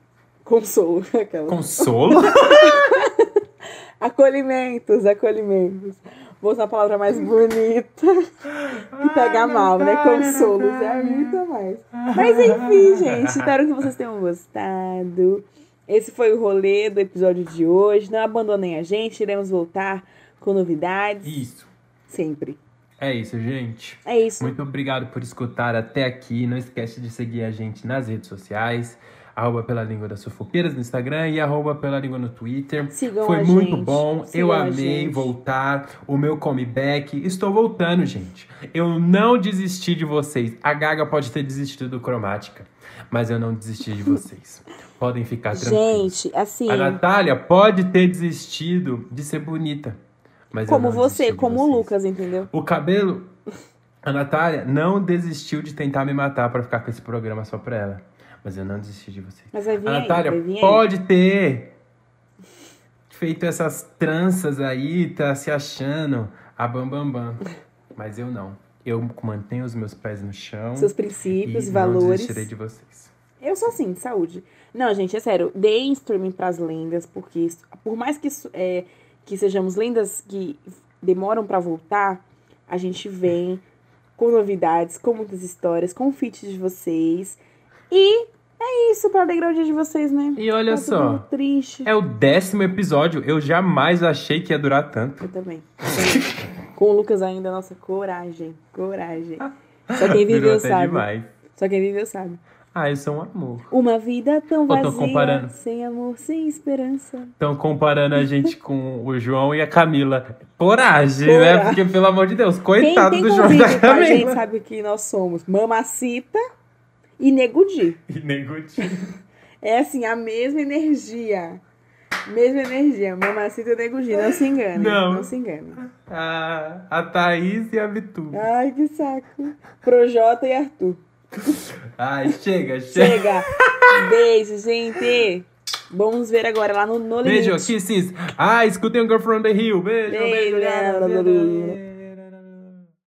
Consolo. Aquela. Consolo? Acolhimentos, acolhimentos. Vou usar a palavra mais bonita que pega mal, né? Consolos é muito mais. Mas enfim, gente, espero que vocês tenham gostado. Esse foi o rolê do episódio de hoje. Não abandonem a gente, iremos voltar com novidades. Isso. Sempre. É isso, gente. É isso. Muito obrigado por escutar até aqui. Não esquece de seguir a gente nas redes sociais. Arroba pela língua das fofoqueiras no Instagram e arroba pela língua no Twitter. Sigam Foi muito gente. bom. Sigam eu amei voltar. O meu comeback. Estou voltando, gente. Eu não desisti de vocês. A Gaga pode ter desistido do Cromática, mas eu não desisti de vocês. Podem ficar tranquilos. Gente, assim. A Natália pode ter desistido de ser bonita. Mas Como você, como o Lucas, entendeu? o cabelo. A Natália não desistiu de tentar me matar pra ficar com esse programa só pra ela. Mas eu não desisti de você. Mas vai vir A aí, Natália vai vir aí. pode ter feito essas tranças aí, tá se achando a bambambam. Bam, bam. Mas eu não. Eu mantenho os meus pés no chão. Seus princípios, e valores. Não desistirei de vocês. Eu sou assim, de saúde. Não, gente, é sério. Deem streaming pras lendas, porque isso- por mais que, isso- é, que sejamos lendas que demoram pra voltar, a gente vem com novidades, com muitas histórias, com feats de vocês. E é isso pra alegrar o dia de vocês, né? E olha Tá só. Triste. É o décimo episódio. Eu jamais achei que ia durar tanto. Eu também. com o Lucas ainda, nossa, coragem. Coragem. Só quem viveu sabe. demais. Só quem viveu sabe. Ah, eu sou um amor. Uma vida tão vazia, comparando. sem amor, sem esperança. Estão comparando a gente com o João e a Camila. Coragem, né? Coragem. Porque, pelo amor de Deus, Quem coitado tem do João e da com a gente Camila. sabe o que nós somos. Mamacita e Negudi. E Neguti. É assim, a mesma energia. Mesma energia. Mamacita e Negudi. Não se engane. Não. Não se engane. A, a Thaís e a Vitu. Ai, que saco. Projota e Arthur. Ai, chega, chega. Chega. Beijo, gente. Vamos ver agora lá no No Limite. Beijo, kisses. Ah, escutem o Girl from the Hill. Beijo, beijo. Beijo, beijo. beijo.